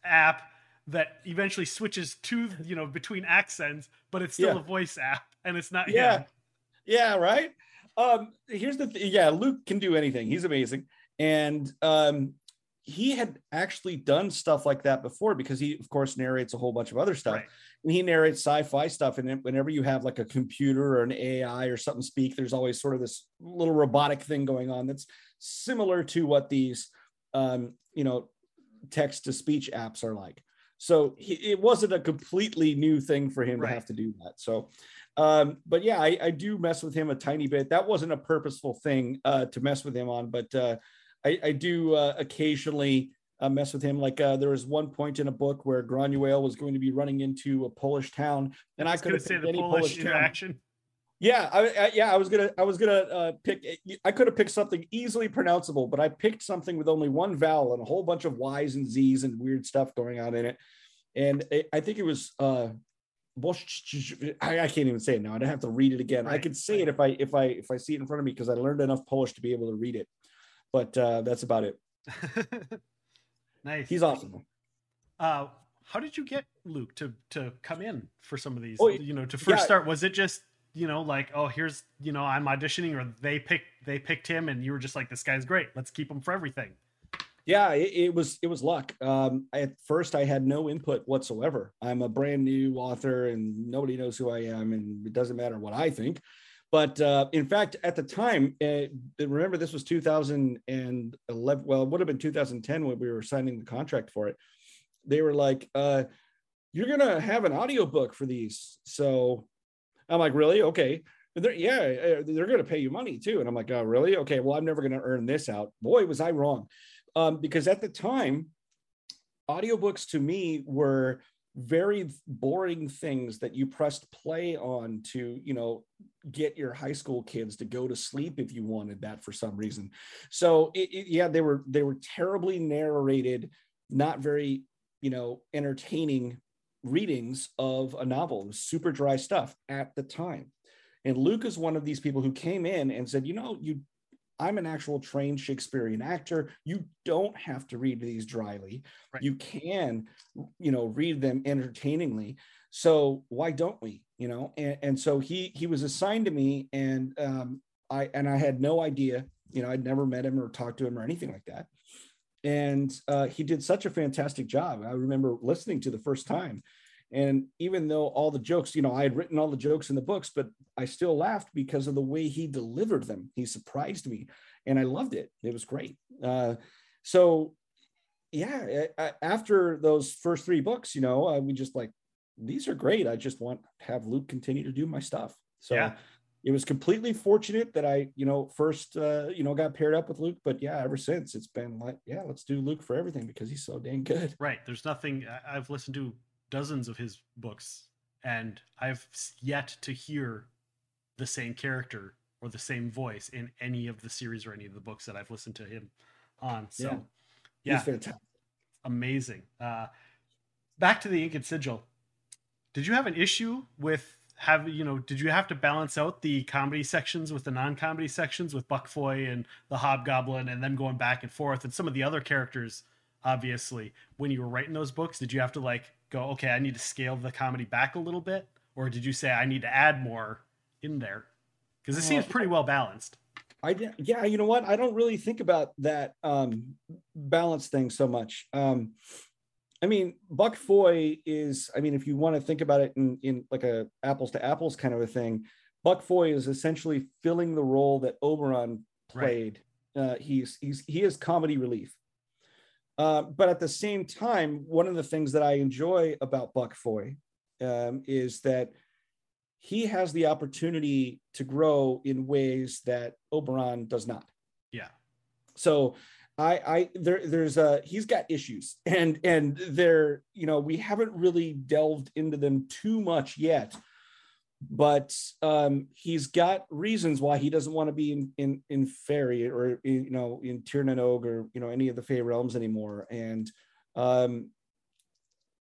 app that eventually switches to you know between accents, but it's still yeah. a voice app and it's not yeah. Him. Yeah, right. Um, here's the thing. Yeah, Luke can do anything. He's amazing. And um, he had actually done stuff like that before because he, of course, narrates a whole bunch of other stuff. Right. And he narrates sci-fi stuff. And whenever you have like a computer or an AI or something speak, there's always sort of this little robotic thing going on that's similar to what these, um, you know, text to speech apps are like. So he, it wasn't a completely new thing for him right. to have to do that. So um, but yeah, I, I, do mess with him a tiny bit. That wasn't a purposeful thing uh, to mess with him on, but uh, I, I do uh, occasionally uh, mess with him. Like uh, there was one point in a book where Granuaile was going to be running into a Polish town, and I, I could have say the any Polish, Polish interaction. Town. Yeah, I, I, yeah, I was gonna, I was gonna uh, pick. I could have picked something easily pronounceable, but I picked something with only one vowel and a whole bunch of Y's and Z's and weird stuff going on in it. And it, I think it was uh, I, I, can't even say it now. I'd have to read it again. Right. I could say it if I if I if I see it in front of me because I learned enough Polish to be able to read it. But uh, that's about it. nice. He's awesome. Uh, how did you get Luke to to come in for some of these? Oh, you know, to first yeah. start, was it just you know like oh here's you know I'm auditioning or they picked they picked him and you were just like this guy's great let's keep him for everything yeah it, it, was it was luck um at first i had no input whatsoever i'm a brand new author and nobody knows who i am and it doesn't matter what i think but uh, in fact at the time uh, remember this was 2011 well it would have been 2010 when we were signing the contract for it. They were like uh, you're gonna have an audiobook for these. So i'm like really? Okay. They're, yeah uh, they're gonna pay you money too. And i'm like oh really? Okay well i'm never gonna earn this out. Boy was i wrong. Um, because at the time, audiobooks to me were very boring things that you pressed play on to you know get your high school kids to go to sleep if you wanted that for some reason. So it, it, yeah they were they were terribly narrated not very you know entertaining readings of a novel. Super dry stuff at the time. And luke is one of these people who came in and said you know you I'm an actual trained Shakespearean actor. You don't have to read these dryly. Right. You can, you know, read them entertainingly. So why don't we? You know, and, and so he he was assigned to me, and um, I and I had no idea. You know, I'd never met him or talked to him or anything like that. And uh, he did such a fantastic job. I remember listening to the first time and even though all the jokes, you know, I had written all the jokes in the books, but I still laughed because of the way he delivered them. He surprised me and I loved it. It was great. Uh, so, yeah, after those first three books, you know, uh, we just like, these are great. I just want to have Luke continue to do my stuff. So, yeah. It was completely fortunate that I, you know, first, uh, you know, got paired up with Luke. But yeah, ever since it's been like, yeah, let's do Luke for everything because he's so dang good. Right. There's nothing I've listened to dozens of his books, and I've yet to hear the same character or the same voice in any of the series or any of the books that I've listened to him on. So, yeah, yeah fantastic. amazing. Uh, back to the Ink and Sigil. Did you have an issue with have you know? Did you have to balance out the comedy sections with the non-comedy sections with Buck Foy and the Hobgoblin, and then going back and forth, and some of the other characters? Obviously, when you were writing those books, did you have to like go, okay, I need to scale the comedy back a little bit? Or did you say I need to add more in there? Because it seems pretty well balanced. I yeah, you know what? I don't really think about that um, balance thing so much. Um, I mean, Buck Foy is. I mean, if you want to think about it in in like a apples to apples kind of a thing, Buck Foy is essentially filling the role that Oberon played. Right. Uh, he's he's he is comedy relief. Uh, but at the same time, one of the things that I enjoy about Buck Foy um, is that he has the opportunity to grow in ways that Oberon does not. Yeah. So I, I there, there's a he's got issues, and and there, you know, we haven't really delved into them too much yet but um, he's got reasons why he doesn't want to be in in in Fairy or you know in Tir na nOg or you know any of the Fey realms anymore, and um,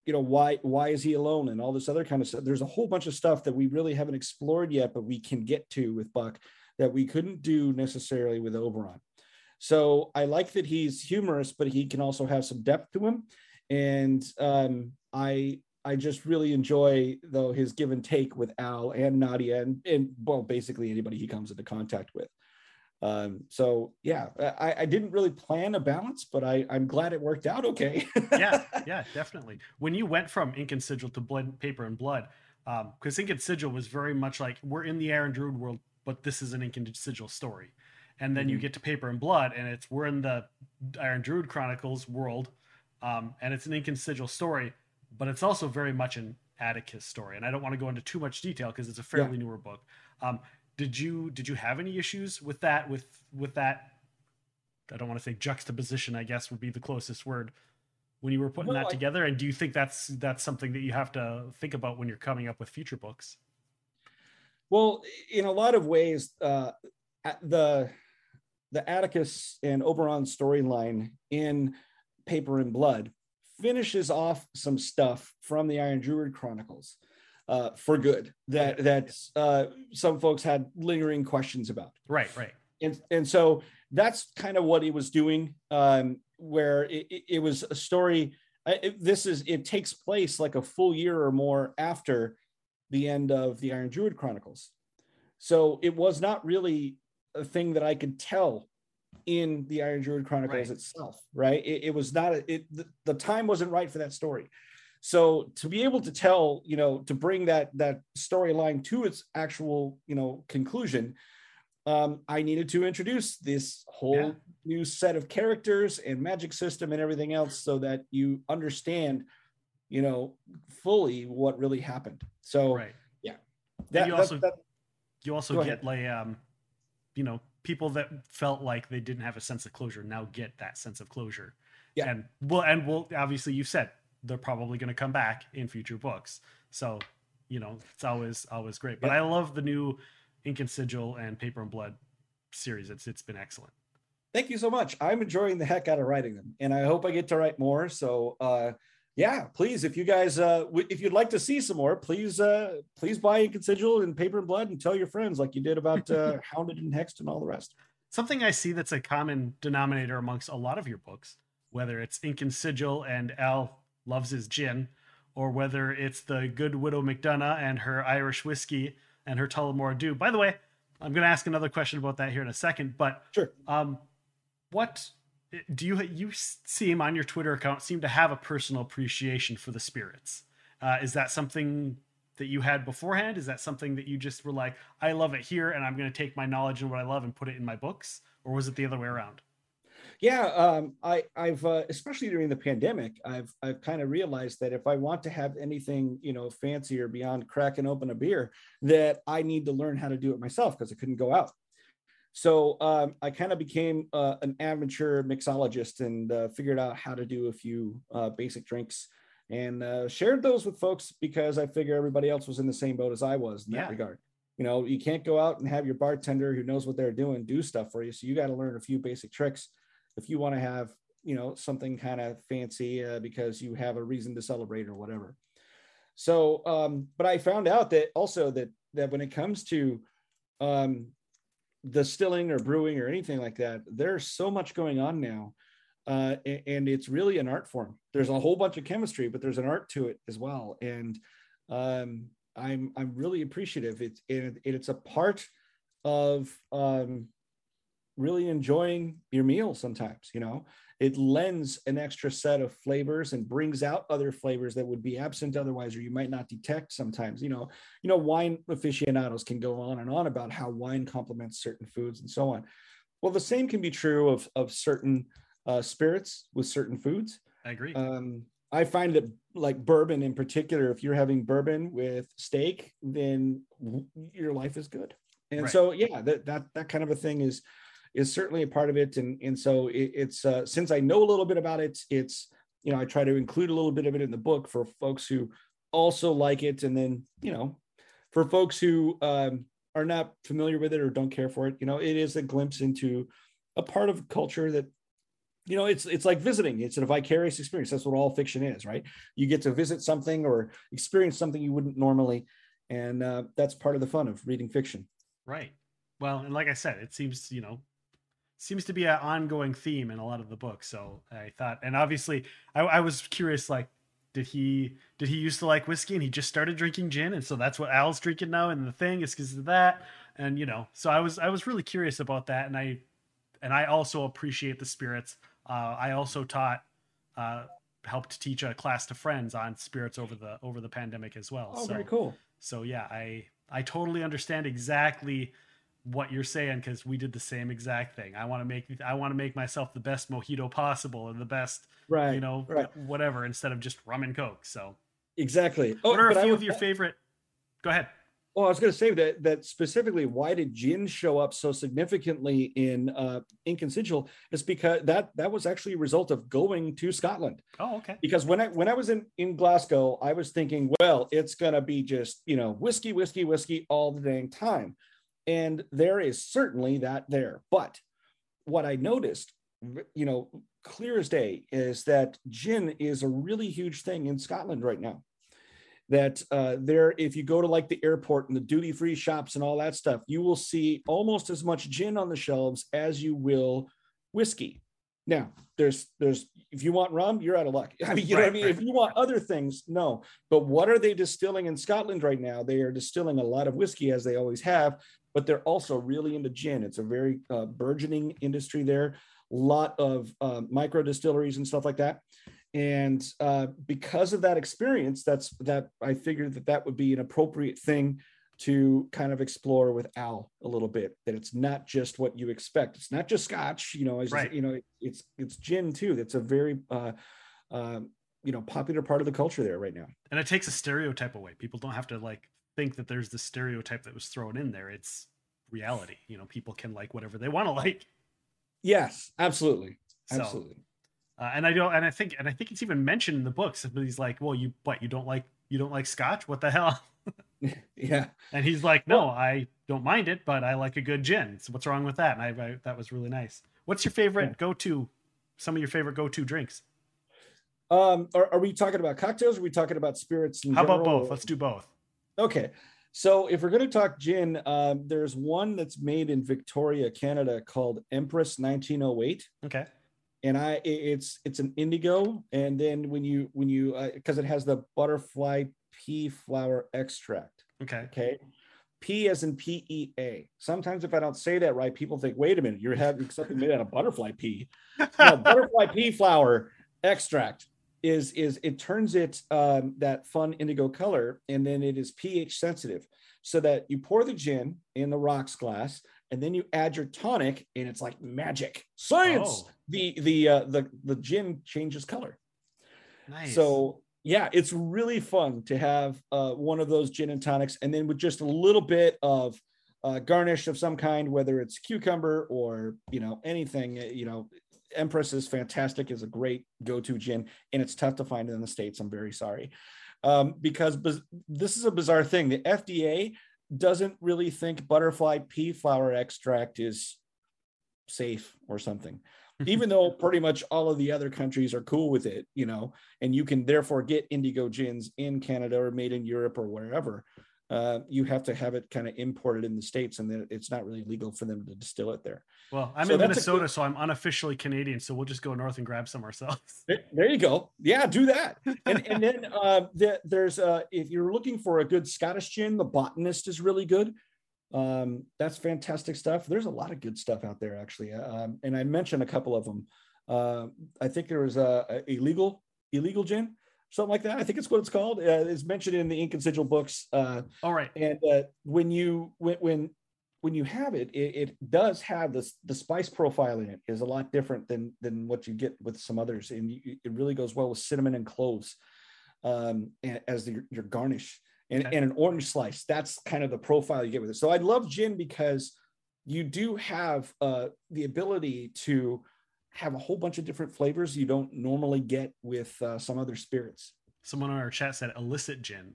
you know why why is he alone and all this other kind of stuff. There's a whole bunch of stuff that we really haven't explored yet, but we can get to with Buck that we couldn't do necessarily with Oberon. So I like that he's humorous, but he can also have some depth to him, and um, I I just really enjoy though his give and take with Al and Nadia and, and well basically anybody he comes into contact with. Um, so yeah, I, I, didn't really plan a balance, but I, I'm glad it worked out okay. yeah, yeah, definitely. When you went from ink and sigil to blood, paper and blood, because um, ink and sigil was very much like we're in the Iron Druid world, but this is an ink and sigil story. And then mm-hmm. you get to paper and blood, and it's we're in the Iron Druid Chronicles world, um, and it's an ink and sigil story but it's also very much an Atticus story. And I don't want to go into too much detail because it's a fairly yeah. newer book. Um, did you did you have any issues with that with with that I don't want to say juxtaposition, I guess would be the closest word when you were putting No, that I- together. And do you think that's that's something that you have to think about when you're coming up with future books? Well, in a lot of ways, uh, the the Atticus and Oberon storyline in Paper and Blood finishes off some stuff from the Iron Druid Chronicles uh, for good that that uh, some folks had lingering questions about. Right, right. and and so that's kind of what he was doing um where it, it- was a story it- this is it takes place like a full year or more after the end of the iron druid chronicles. So it was not really a thing that i could tell in the iron druid chronicles Right. itself right it, it was not a, it the, the time wasn't right for that story so to be able to tell you know to bring that that storyline to its actual you know conclusion um, I needed to introduce this whole Yeah. new set of characters and magic system and everything else so that you understand, you know, fully what really happened. So Right. yeah, that, you also- that- You also get ahead. like um, you know, people that felt like they didn't have a sense of closure now get that sense of closure. Yeah. And well, and well, obviously you said they're probably going to come back in future books. So, you know, it's always always great. But Yeah. I love the new Ink and Sigil and Paper and Blood series. It's it's been excellent. thank you so much. I'm enjoying the heck out of writing them, and I hope I get to write more. So uh, yeah, please, if you guys, uh, w- if you'd like to see some more, please, uh, please buy Ink and Sigil and Paper and Blood and tell your friends like you did about uh, Hounded and Hexed and all the rest. Something I see that's a common denominator amongst a lot of your books, whether it's Ink and Sigil and Al loves his gin, or whether it's the good widow McDonough and her Irish whiskey and her Tullamore Dew. By the way, I'm going to ask another question about that here in a second, but Sure. um, what do you you seem on your Twitter account seem to have a personal appreciation for the spirits? Uh, is that something that you had beforehand? Is that something that you just were like, I love it here, and I'm going to take my knowledge and what I love and put it in my books, or was it the other way around? Yeah, um, I, I've uh, especially during the pandemic, I've I've kind of realized that if I want to have anything you know fancier beyond cracking open a beer, that I need to learn how to do it myself because I couldn't go out. So um, I kind of became uh, an amateur mixologist and uh, figured out how to do a few uh, basic drinks and uh, shared those with folks because I figure everybody else was in the same boat as I was in Yeah. that regard. You know, you can't go out and have your bartender who knows what they're doing do stuff for you. So you got to learn a few basic tricks if you want to have you know something kind of fancy uh, because you have a reason to celebrate or whatever so um but i found out that also that that when it comes to um distilling or brewing or anything like that there's so much going on now uh and it's really an art form. There's a whole bunch of chemistry but there's an art to it as well. And um i'm i'm really appreciative. It's and it's a part of um really enjoying your meal sometimes you know it lends an extra set of flavors and brings out other flavors that would be absent otherwise or you might not detect sometimes you know you know wine aficionados can go on and on about how wine complements certain foods and so on well the same can be true of of certain uh, spirits with certain foods I agree. um, I find that like bourbon in particular, if you're having bourbon with steak, then your life is good. And Right. so, yeah, that, that, that kind of a thing is, is certainly a part of it. And, and so it, it's, uh, since I know a little bit about it, it's, you know, I try to include a little bit of it in the book for folks who also like it. And then, you know, for folks who um, are not familiar with it or don't care for it, you know, it is a glimpse into a part of culture that you know it's it's like visiting it's a vicarious experience that's what all fiction is right you get to visit something or experience something you wouldn't normally and uh, that's part of the fun of reading fiction Right. Well, and like I said, it seems you know seems to be an ongoing theme in a lot of the books. So I thought, and obviously, I, I was curious, like, did he did he used to like whiskey and he just started drinking gin, and so that's what Al's drinking now, and the thing is because of that, and you know, so I was I was really curious about that, and I and I also appreciate the spirits. Uh, I also taught. Uh, helped teach a class to friends on spirits over the over the pandemic as well oh so very cool so yeah i i totally understand exactly what you're saying because we did the same exact thing i want to make i want to make myself the best mojito possible and the best right you know right. whatever instead of just rum and coke so exactly oh what are a few would- of your favorite go ahead Well, I was going to say that that specifically, why did gin show up so significantly in uh, Ink and Sigil? Is because that that was actually a result of going to Scotland. Oh, okay. Because when I when I was in in Glasgow, I was thinking, well, it's going to be just you know whiskey, whiskey, whiskey all the dang time, and there is certainly that there. But what I noticed, you know, clear as day, is that gin is a really huge thing in Scotland right now that uh, there, if you go to like the airport and the duty free shops and all that stuff, you will see almost as much gin on the shelves as you will whiskey. Now, there's there's if you want rum, you're out of luck. I mean, you right, know what I mean. Right. If you want other things, no. But what are they distilling in Scotland right now? They are distilling a lot of whiskey as they always have, but they're also really into gin. It's a very uh, burgeoning industry there. A lot of uh, micro distilleries and stuff like that and uh, because of that experience that's that i figured that that would be an appropriate thing to kind of explore with al a little bit that it's not just what you expect it's not just scotch you know as right. you know it's it's gin too that's a very uh, uh, you know popular part of the culture there right now and it takes a stereotype away people don't have to like think that there's the stereotype that was thrown in there it's reality you know people can like whatever they want to like yes absolutely absolutely so, uh, and I don't, and I think, and I think it's even mentioned in the books. Somebody's like, "Well, you, what you don't like, you don't like Scotch? What the hell?" yeah. And he's like, "No, well, I don't mind it, but I like a good gin. So what's wrong with that?" And I, I that was really nice. What's your favorite yeah. go-to? Some of your favorite go-to drinks? Um, are, are we talking about cocktails? Or are we talking about spirits? How general? about both? Let's do both. Okay. So if we're going to talk gin, um, there's one that's made in Victoria, Canada, called Empress 1908. Okay and I it's it's an indigo, and then when you when you because uh, it has the butterfly pea flower extract. Okay. Okay. P as in P E A. Sometimes if I don't say that right, people think, wait a minute, you're having something made out of butterfly pea. No, butterfly pea flower extract is is it turns it um, that fun indigo color, and then it is pH sensitive, so that you pour the gin in the rocks glass, and then you add your tonic, and it's like magic science. Oh the the uh, the the gin changes color. Nice. So yeah, it's really fun to have uh, one of those gin and tonics, and then with just a little bit of uh, garnish of some kind, whether it's cucumber or you know anything. Uh, you know, Empress is fantastic. is a great go-to gin, and it's tough to find in the states. I'm very sorry, um, because this is a bizarre thing. The FDA doesn't really think butterfly pea flower extract is safe or something even though pretty much all of the other countries are cool with it, you know, and you can therefore get indigo gins in Canada or made in Europe or wherever. Uh, you have to have it kind of imported in the states, and then it's not really legal for them to distill it there. Well, I'm so in Minnesota, good... so I'm unofficially Canadian, so we'll just go north and grab some ourselves. There you go. Yeah, do that. And and then uh, the, there's uh, if you're looking for a good Scottish gin, the Botanist is really good. Um, that's fantastic stuff. There's a lot of good stuff out there, actually. Um, and I mentioned a couple of them. Uh, I think there was a, a, illegal illegal gin, something like that. I think it's what it's called. Uh, it's mentioned in the Ink and Sigil books. Uh, All right. And uh, when you when when when you have it, it, it does have this the spice profile in it is a lot different than than what you get with some others, and you, it really goes well with cinnamon and cloves um, as the, your garnish and, okay. and an orange slice. That's kind of the profile you get with it. So I love gin because you do have uh, the ability to have a whole bunch of different flavors you don't normally get with uh, some other spirits. Someone on our chat said illicit gin.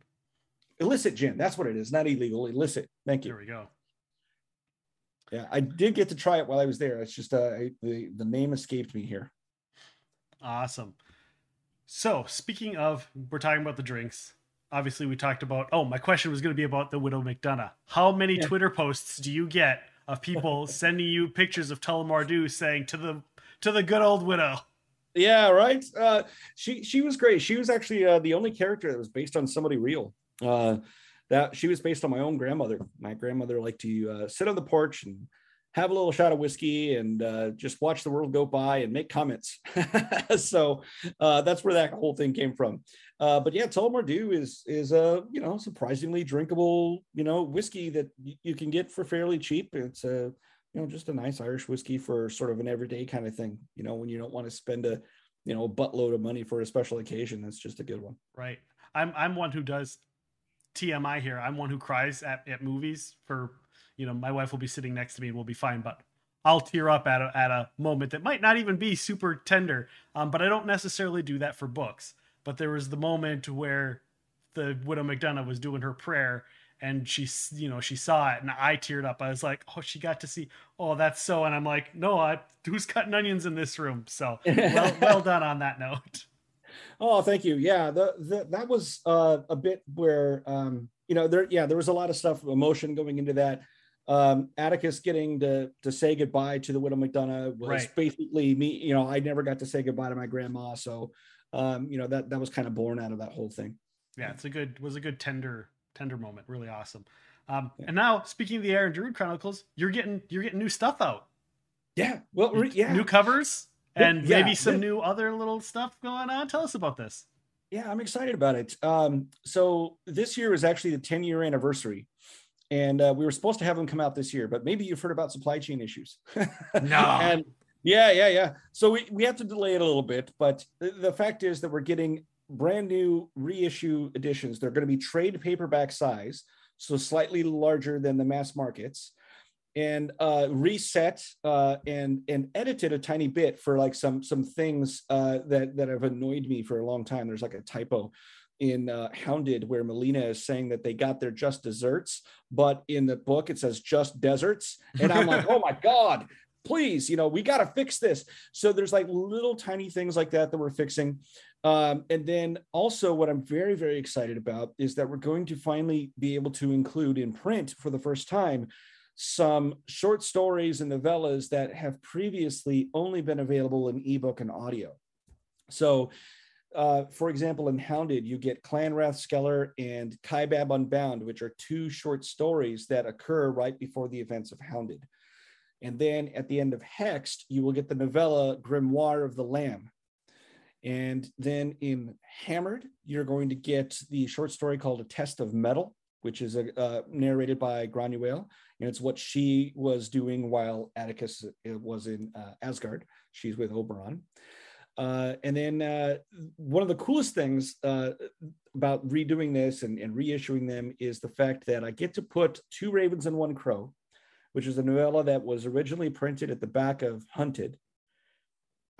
Illicit gin. That's what it is. Not illegal. Illicit. Thank you. There we go. Yeah, I did get to try it while I was there. It's just uh, I, the the name escaped me here. Awesome. So speaking of, we're talking about the drinks obviously we talked about oh my question was going to be about the widow mcdonough. How many yeah. twitter posts do you get of people sending you pictures of Dew saying to the to the good old widow yeah right? Uh, she she was great. She was actually uh, the only character that was based on somebody real. Uh, that she was based on my own grandmother. My grandmother liked to uh, sit on the porch and have a little shot of whiskey and uh, just watch the world go by and make comments. so uh, that's where that whole thing came from. Uh, but yeah, Tullamore Dew is is a you know surprisingly drinkable you know whiskey that y- you can get for fairly cheap. It's a you know just a nice Irish whiskey for sort of an everyday kind of thing. You know when you don't want to spend a you know a buttload of money for a special occasion, that's just a good one. Right. I'm I'm one who does TMI here. I'm one who cries at, at movies for, you know, my wife will be sitting next to me and we'll be fine, but I'll tear up at a, at a moment that might not even be super tender. Um, but I don't necessarily do that for books. But there was the moment where the widow McDonough was doing her prayer and she you know she saw it and i teared up i was like oh she got to see oh that's so and i'm like no I, who's cutting onions in this room so well, well done on that note oh thank you yeah the, the that was uh, a bit where um you know there yeah there was a lot of stuff emotion going into that um atticus getting to to say goodbye to the widow mcdonough was right. basically me you know i never got to say goodbye to my grandma so um you know that that was kind of born out of that whole thing yeah it's a good was a good tender tender moment. Really awesome. Um, yeah. And now, speaking of the Iron Druid Chronicles, you're getting you're getting new stuff out. Yeah. Well, yeah. New covers and yeah. maybe some yeah. new other little stuff going on. Tell us about this. Yeah, I'm excited about it. Um, so this year is actually the 10 year anniversary. And uh, we were supposed to have them come out this year, but maybe you've heard about supply chain issues. no. and yeah, yeah, yeah. So we, we have to delay it a little bit, but the, the fact is that we're getting brand new reissue editions. They're going to be trade paperback size, so slightly larger than the mass markets, and uh, reset uh, and and edited a tiny bit for like some some things uh, that that have annoyed me for a long time. There's like a typo in uh, Hounded where Malina is saying that they got their just desserts, but in the book it says just deserts, and I'm like, oh my god, please, you know, we got to fix this. So there's like little tiny things like that that we're fixing. Um, and then also, what I'm very, very excited about is that we're going to finally be able to include in print for the first time some short stories and novellas that have previously only been available in ebook and audio. So, uh, for example, in Hounded, you get Clan Rathskeller and Kaibab Unbound, which are two short stories that occur right before the events of Hounded. And then at the end of Hexed, you will get the novella Grimoire of the Lamb, and then in Hammered, you're going to get the short story called A Test of Metal, which is a, uh, narrated by Granuaile. And it's what she was doing while Atticus uh, was in uh, Asgard. She's with Oberon. Uh, and then uh, one of the coolest things uh, about redoing this and, and, reissuing them is the fact that I get to put Two Ravens and One Crow, which is a novella that was originally printed at the back of Hunted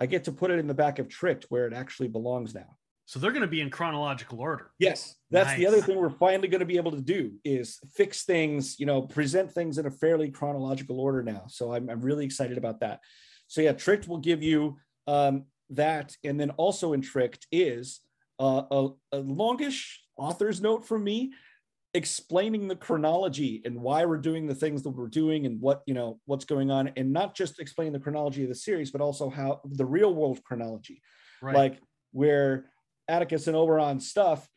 I get to put it in the back of Tricked where it actually belongs now. So they're going to be in chronological order. Yes, that's nice. the other thing we're finally going to be able to do is fix things, you know, present things in a fairly chronological order now. So I'm, I'm really excited about that. So yeah, Tricked will give you um, that, and then also in Tricked is uh, a, a longish author's note from me explaining the chronology and why we're doing the things that we're doing and what you know what's going on and not just explaining the chronology of the series but also how the real world chronology right. like where atticus and oberon stuff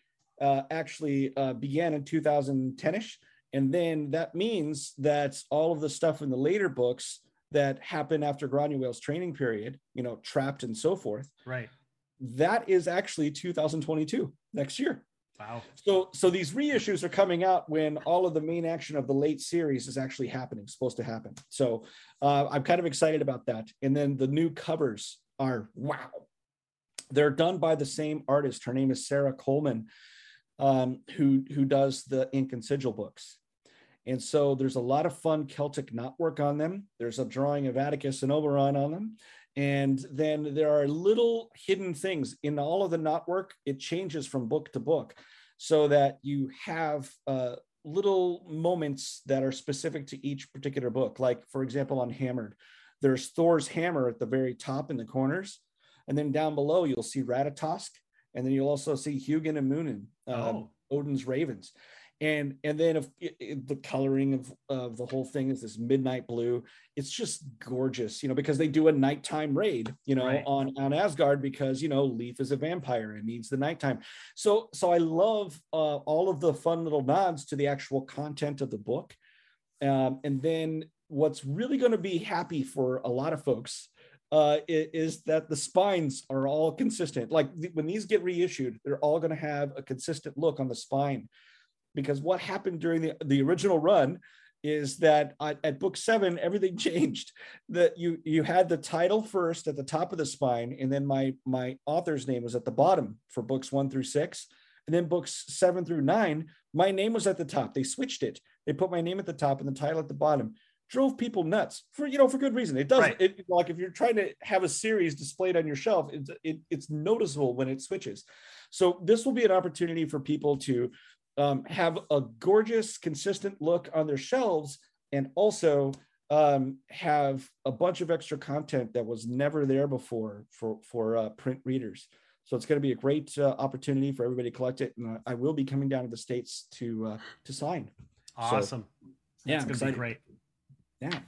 uh, actually uh, began in 2010ish and then that means that all of the stuff in the later books that happened after granuaile's training period you know trapped and so forth right that is actually 2022 next year Wow. So so these reissues are coming out when all of the main action of the late series is actually happening, supposed to happen. So uh, I'm kind of excited about that. And then the new covers are wow. They're done by the same artist. Her name is Sarah Coleman, um, who who does the ink and sigil books. And so there's a lot of fun Celtic knotwork on them. There's a drawing of Atticus and Oberon on them. And then there are little hidden things in all of the knotwork. It changes from book to book so that you have uh, little moments that are specific to each particular book. Like, for example, on Hammered, there's Thor's hammer at the very top in the corners. And then down below, you'll see Ratatosk. And then you'll also see Hugin and Munin, um, oh. Odin's ravens and and then if, if the coloring of, of the whole thing is this midnight blue it's just gorgeous you know because they do a nighttime raid you know right. on on asgard because you know Leif is a vampire and needs the nighttime so so i love uh, all of the fun little nods to the actual content of the book um, and then what's really going to be happy for a lot of folks uh, is that the spines are all consistent. Like when these get reissued, they're all going to have a consistent look on the spine because what happened during the, the original run is that at, at, book seven everything changed that you you had the title first at the top of the spine and then my my author's name was at the bottom for books one through six And then books seven through nine, my name was at the top. They switched it. They put my name at the top and the title at the bottom. Drove people nuts for you know for good reason. It does Right. it like if you're trying to have a series displayed on your shelf, it's it, it's noticeable when it switches. So this will be an opportunity for people to um, have a gorgeous, consistent look on their shelves, and also um, have a bunch of extra content that was never there before for for uh, print readers. So it's going to be a great uh, opportunity for everybody to collect it, and I will be coming down to the states to uh, to sign. Awesome. yeah, it's going to be great. Yeah,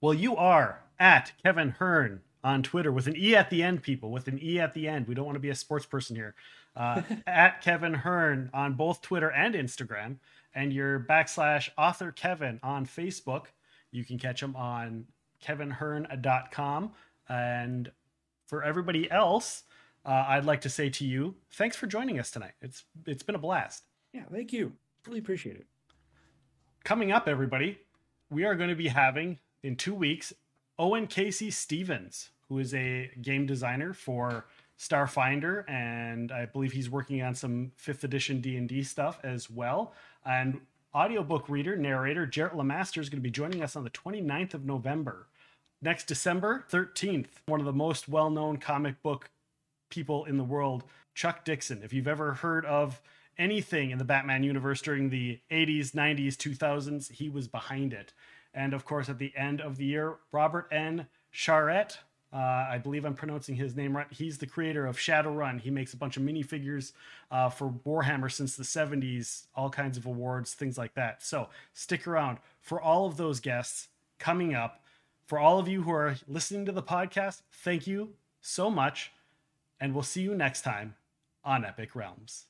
Well, you are at Kevin Hearne on Twitter with an E at the end, people, with an E at the end. We don't want to be a sports person here. Uh, at Kevin Hearne on both Twitter and Instagram, and your backslash author Kevin on Facebook. You can catch him on kevinhearne.com. And for everybody else, uh, I'd like to say to you, thanks for joining us tonight. It's it's been a blast. yeah. Thank you. Really appreciate it. coming up, everybody, we are going to be having in two weeks Owen K.C. Stephens, who is a game designer for Starfinder, and I believe he's working on some fifth edition D and D stuff as well. And audiobook reader, narrator Jarrett Lamaster is going to be joining us on the 29th of November. Next December 13th, one of the most well known comic book people in the world, Chuck Dixon. If you've ever heard of anything in the Batman universe during the 80s, 90s, 2000s, he was behind it. And of course, at the end of the year, Robert N. Charette, uh, I believe I'm pronouncing his name right. He's the creator of Shadowrun. He makes a bunch of minifigures uh, for Warhammer since the 70s, all kinds of awards, things like that. So stick around for all of those guests coming up. For all of you who are listening to the podcast, thank you so much. And we'll see you next time on Epic Realms.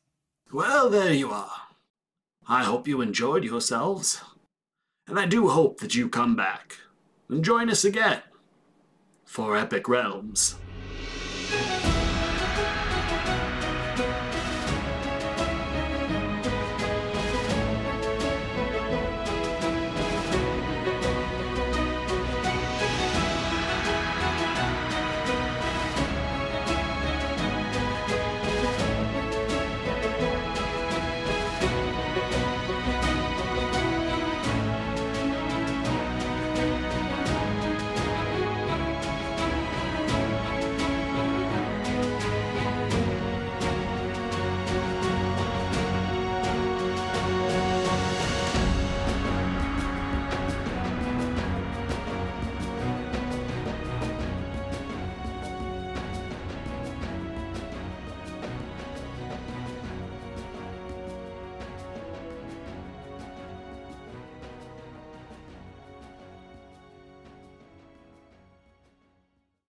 Well, there you are. I hope you enjoyed yourselves. And I do hope that you come back and join us again for Epic Realms.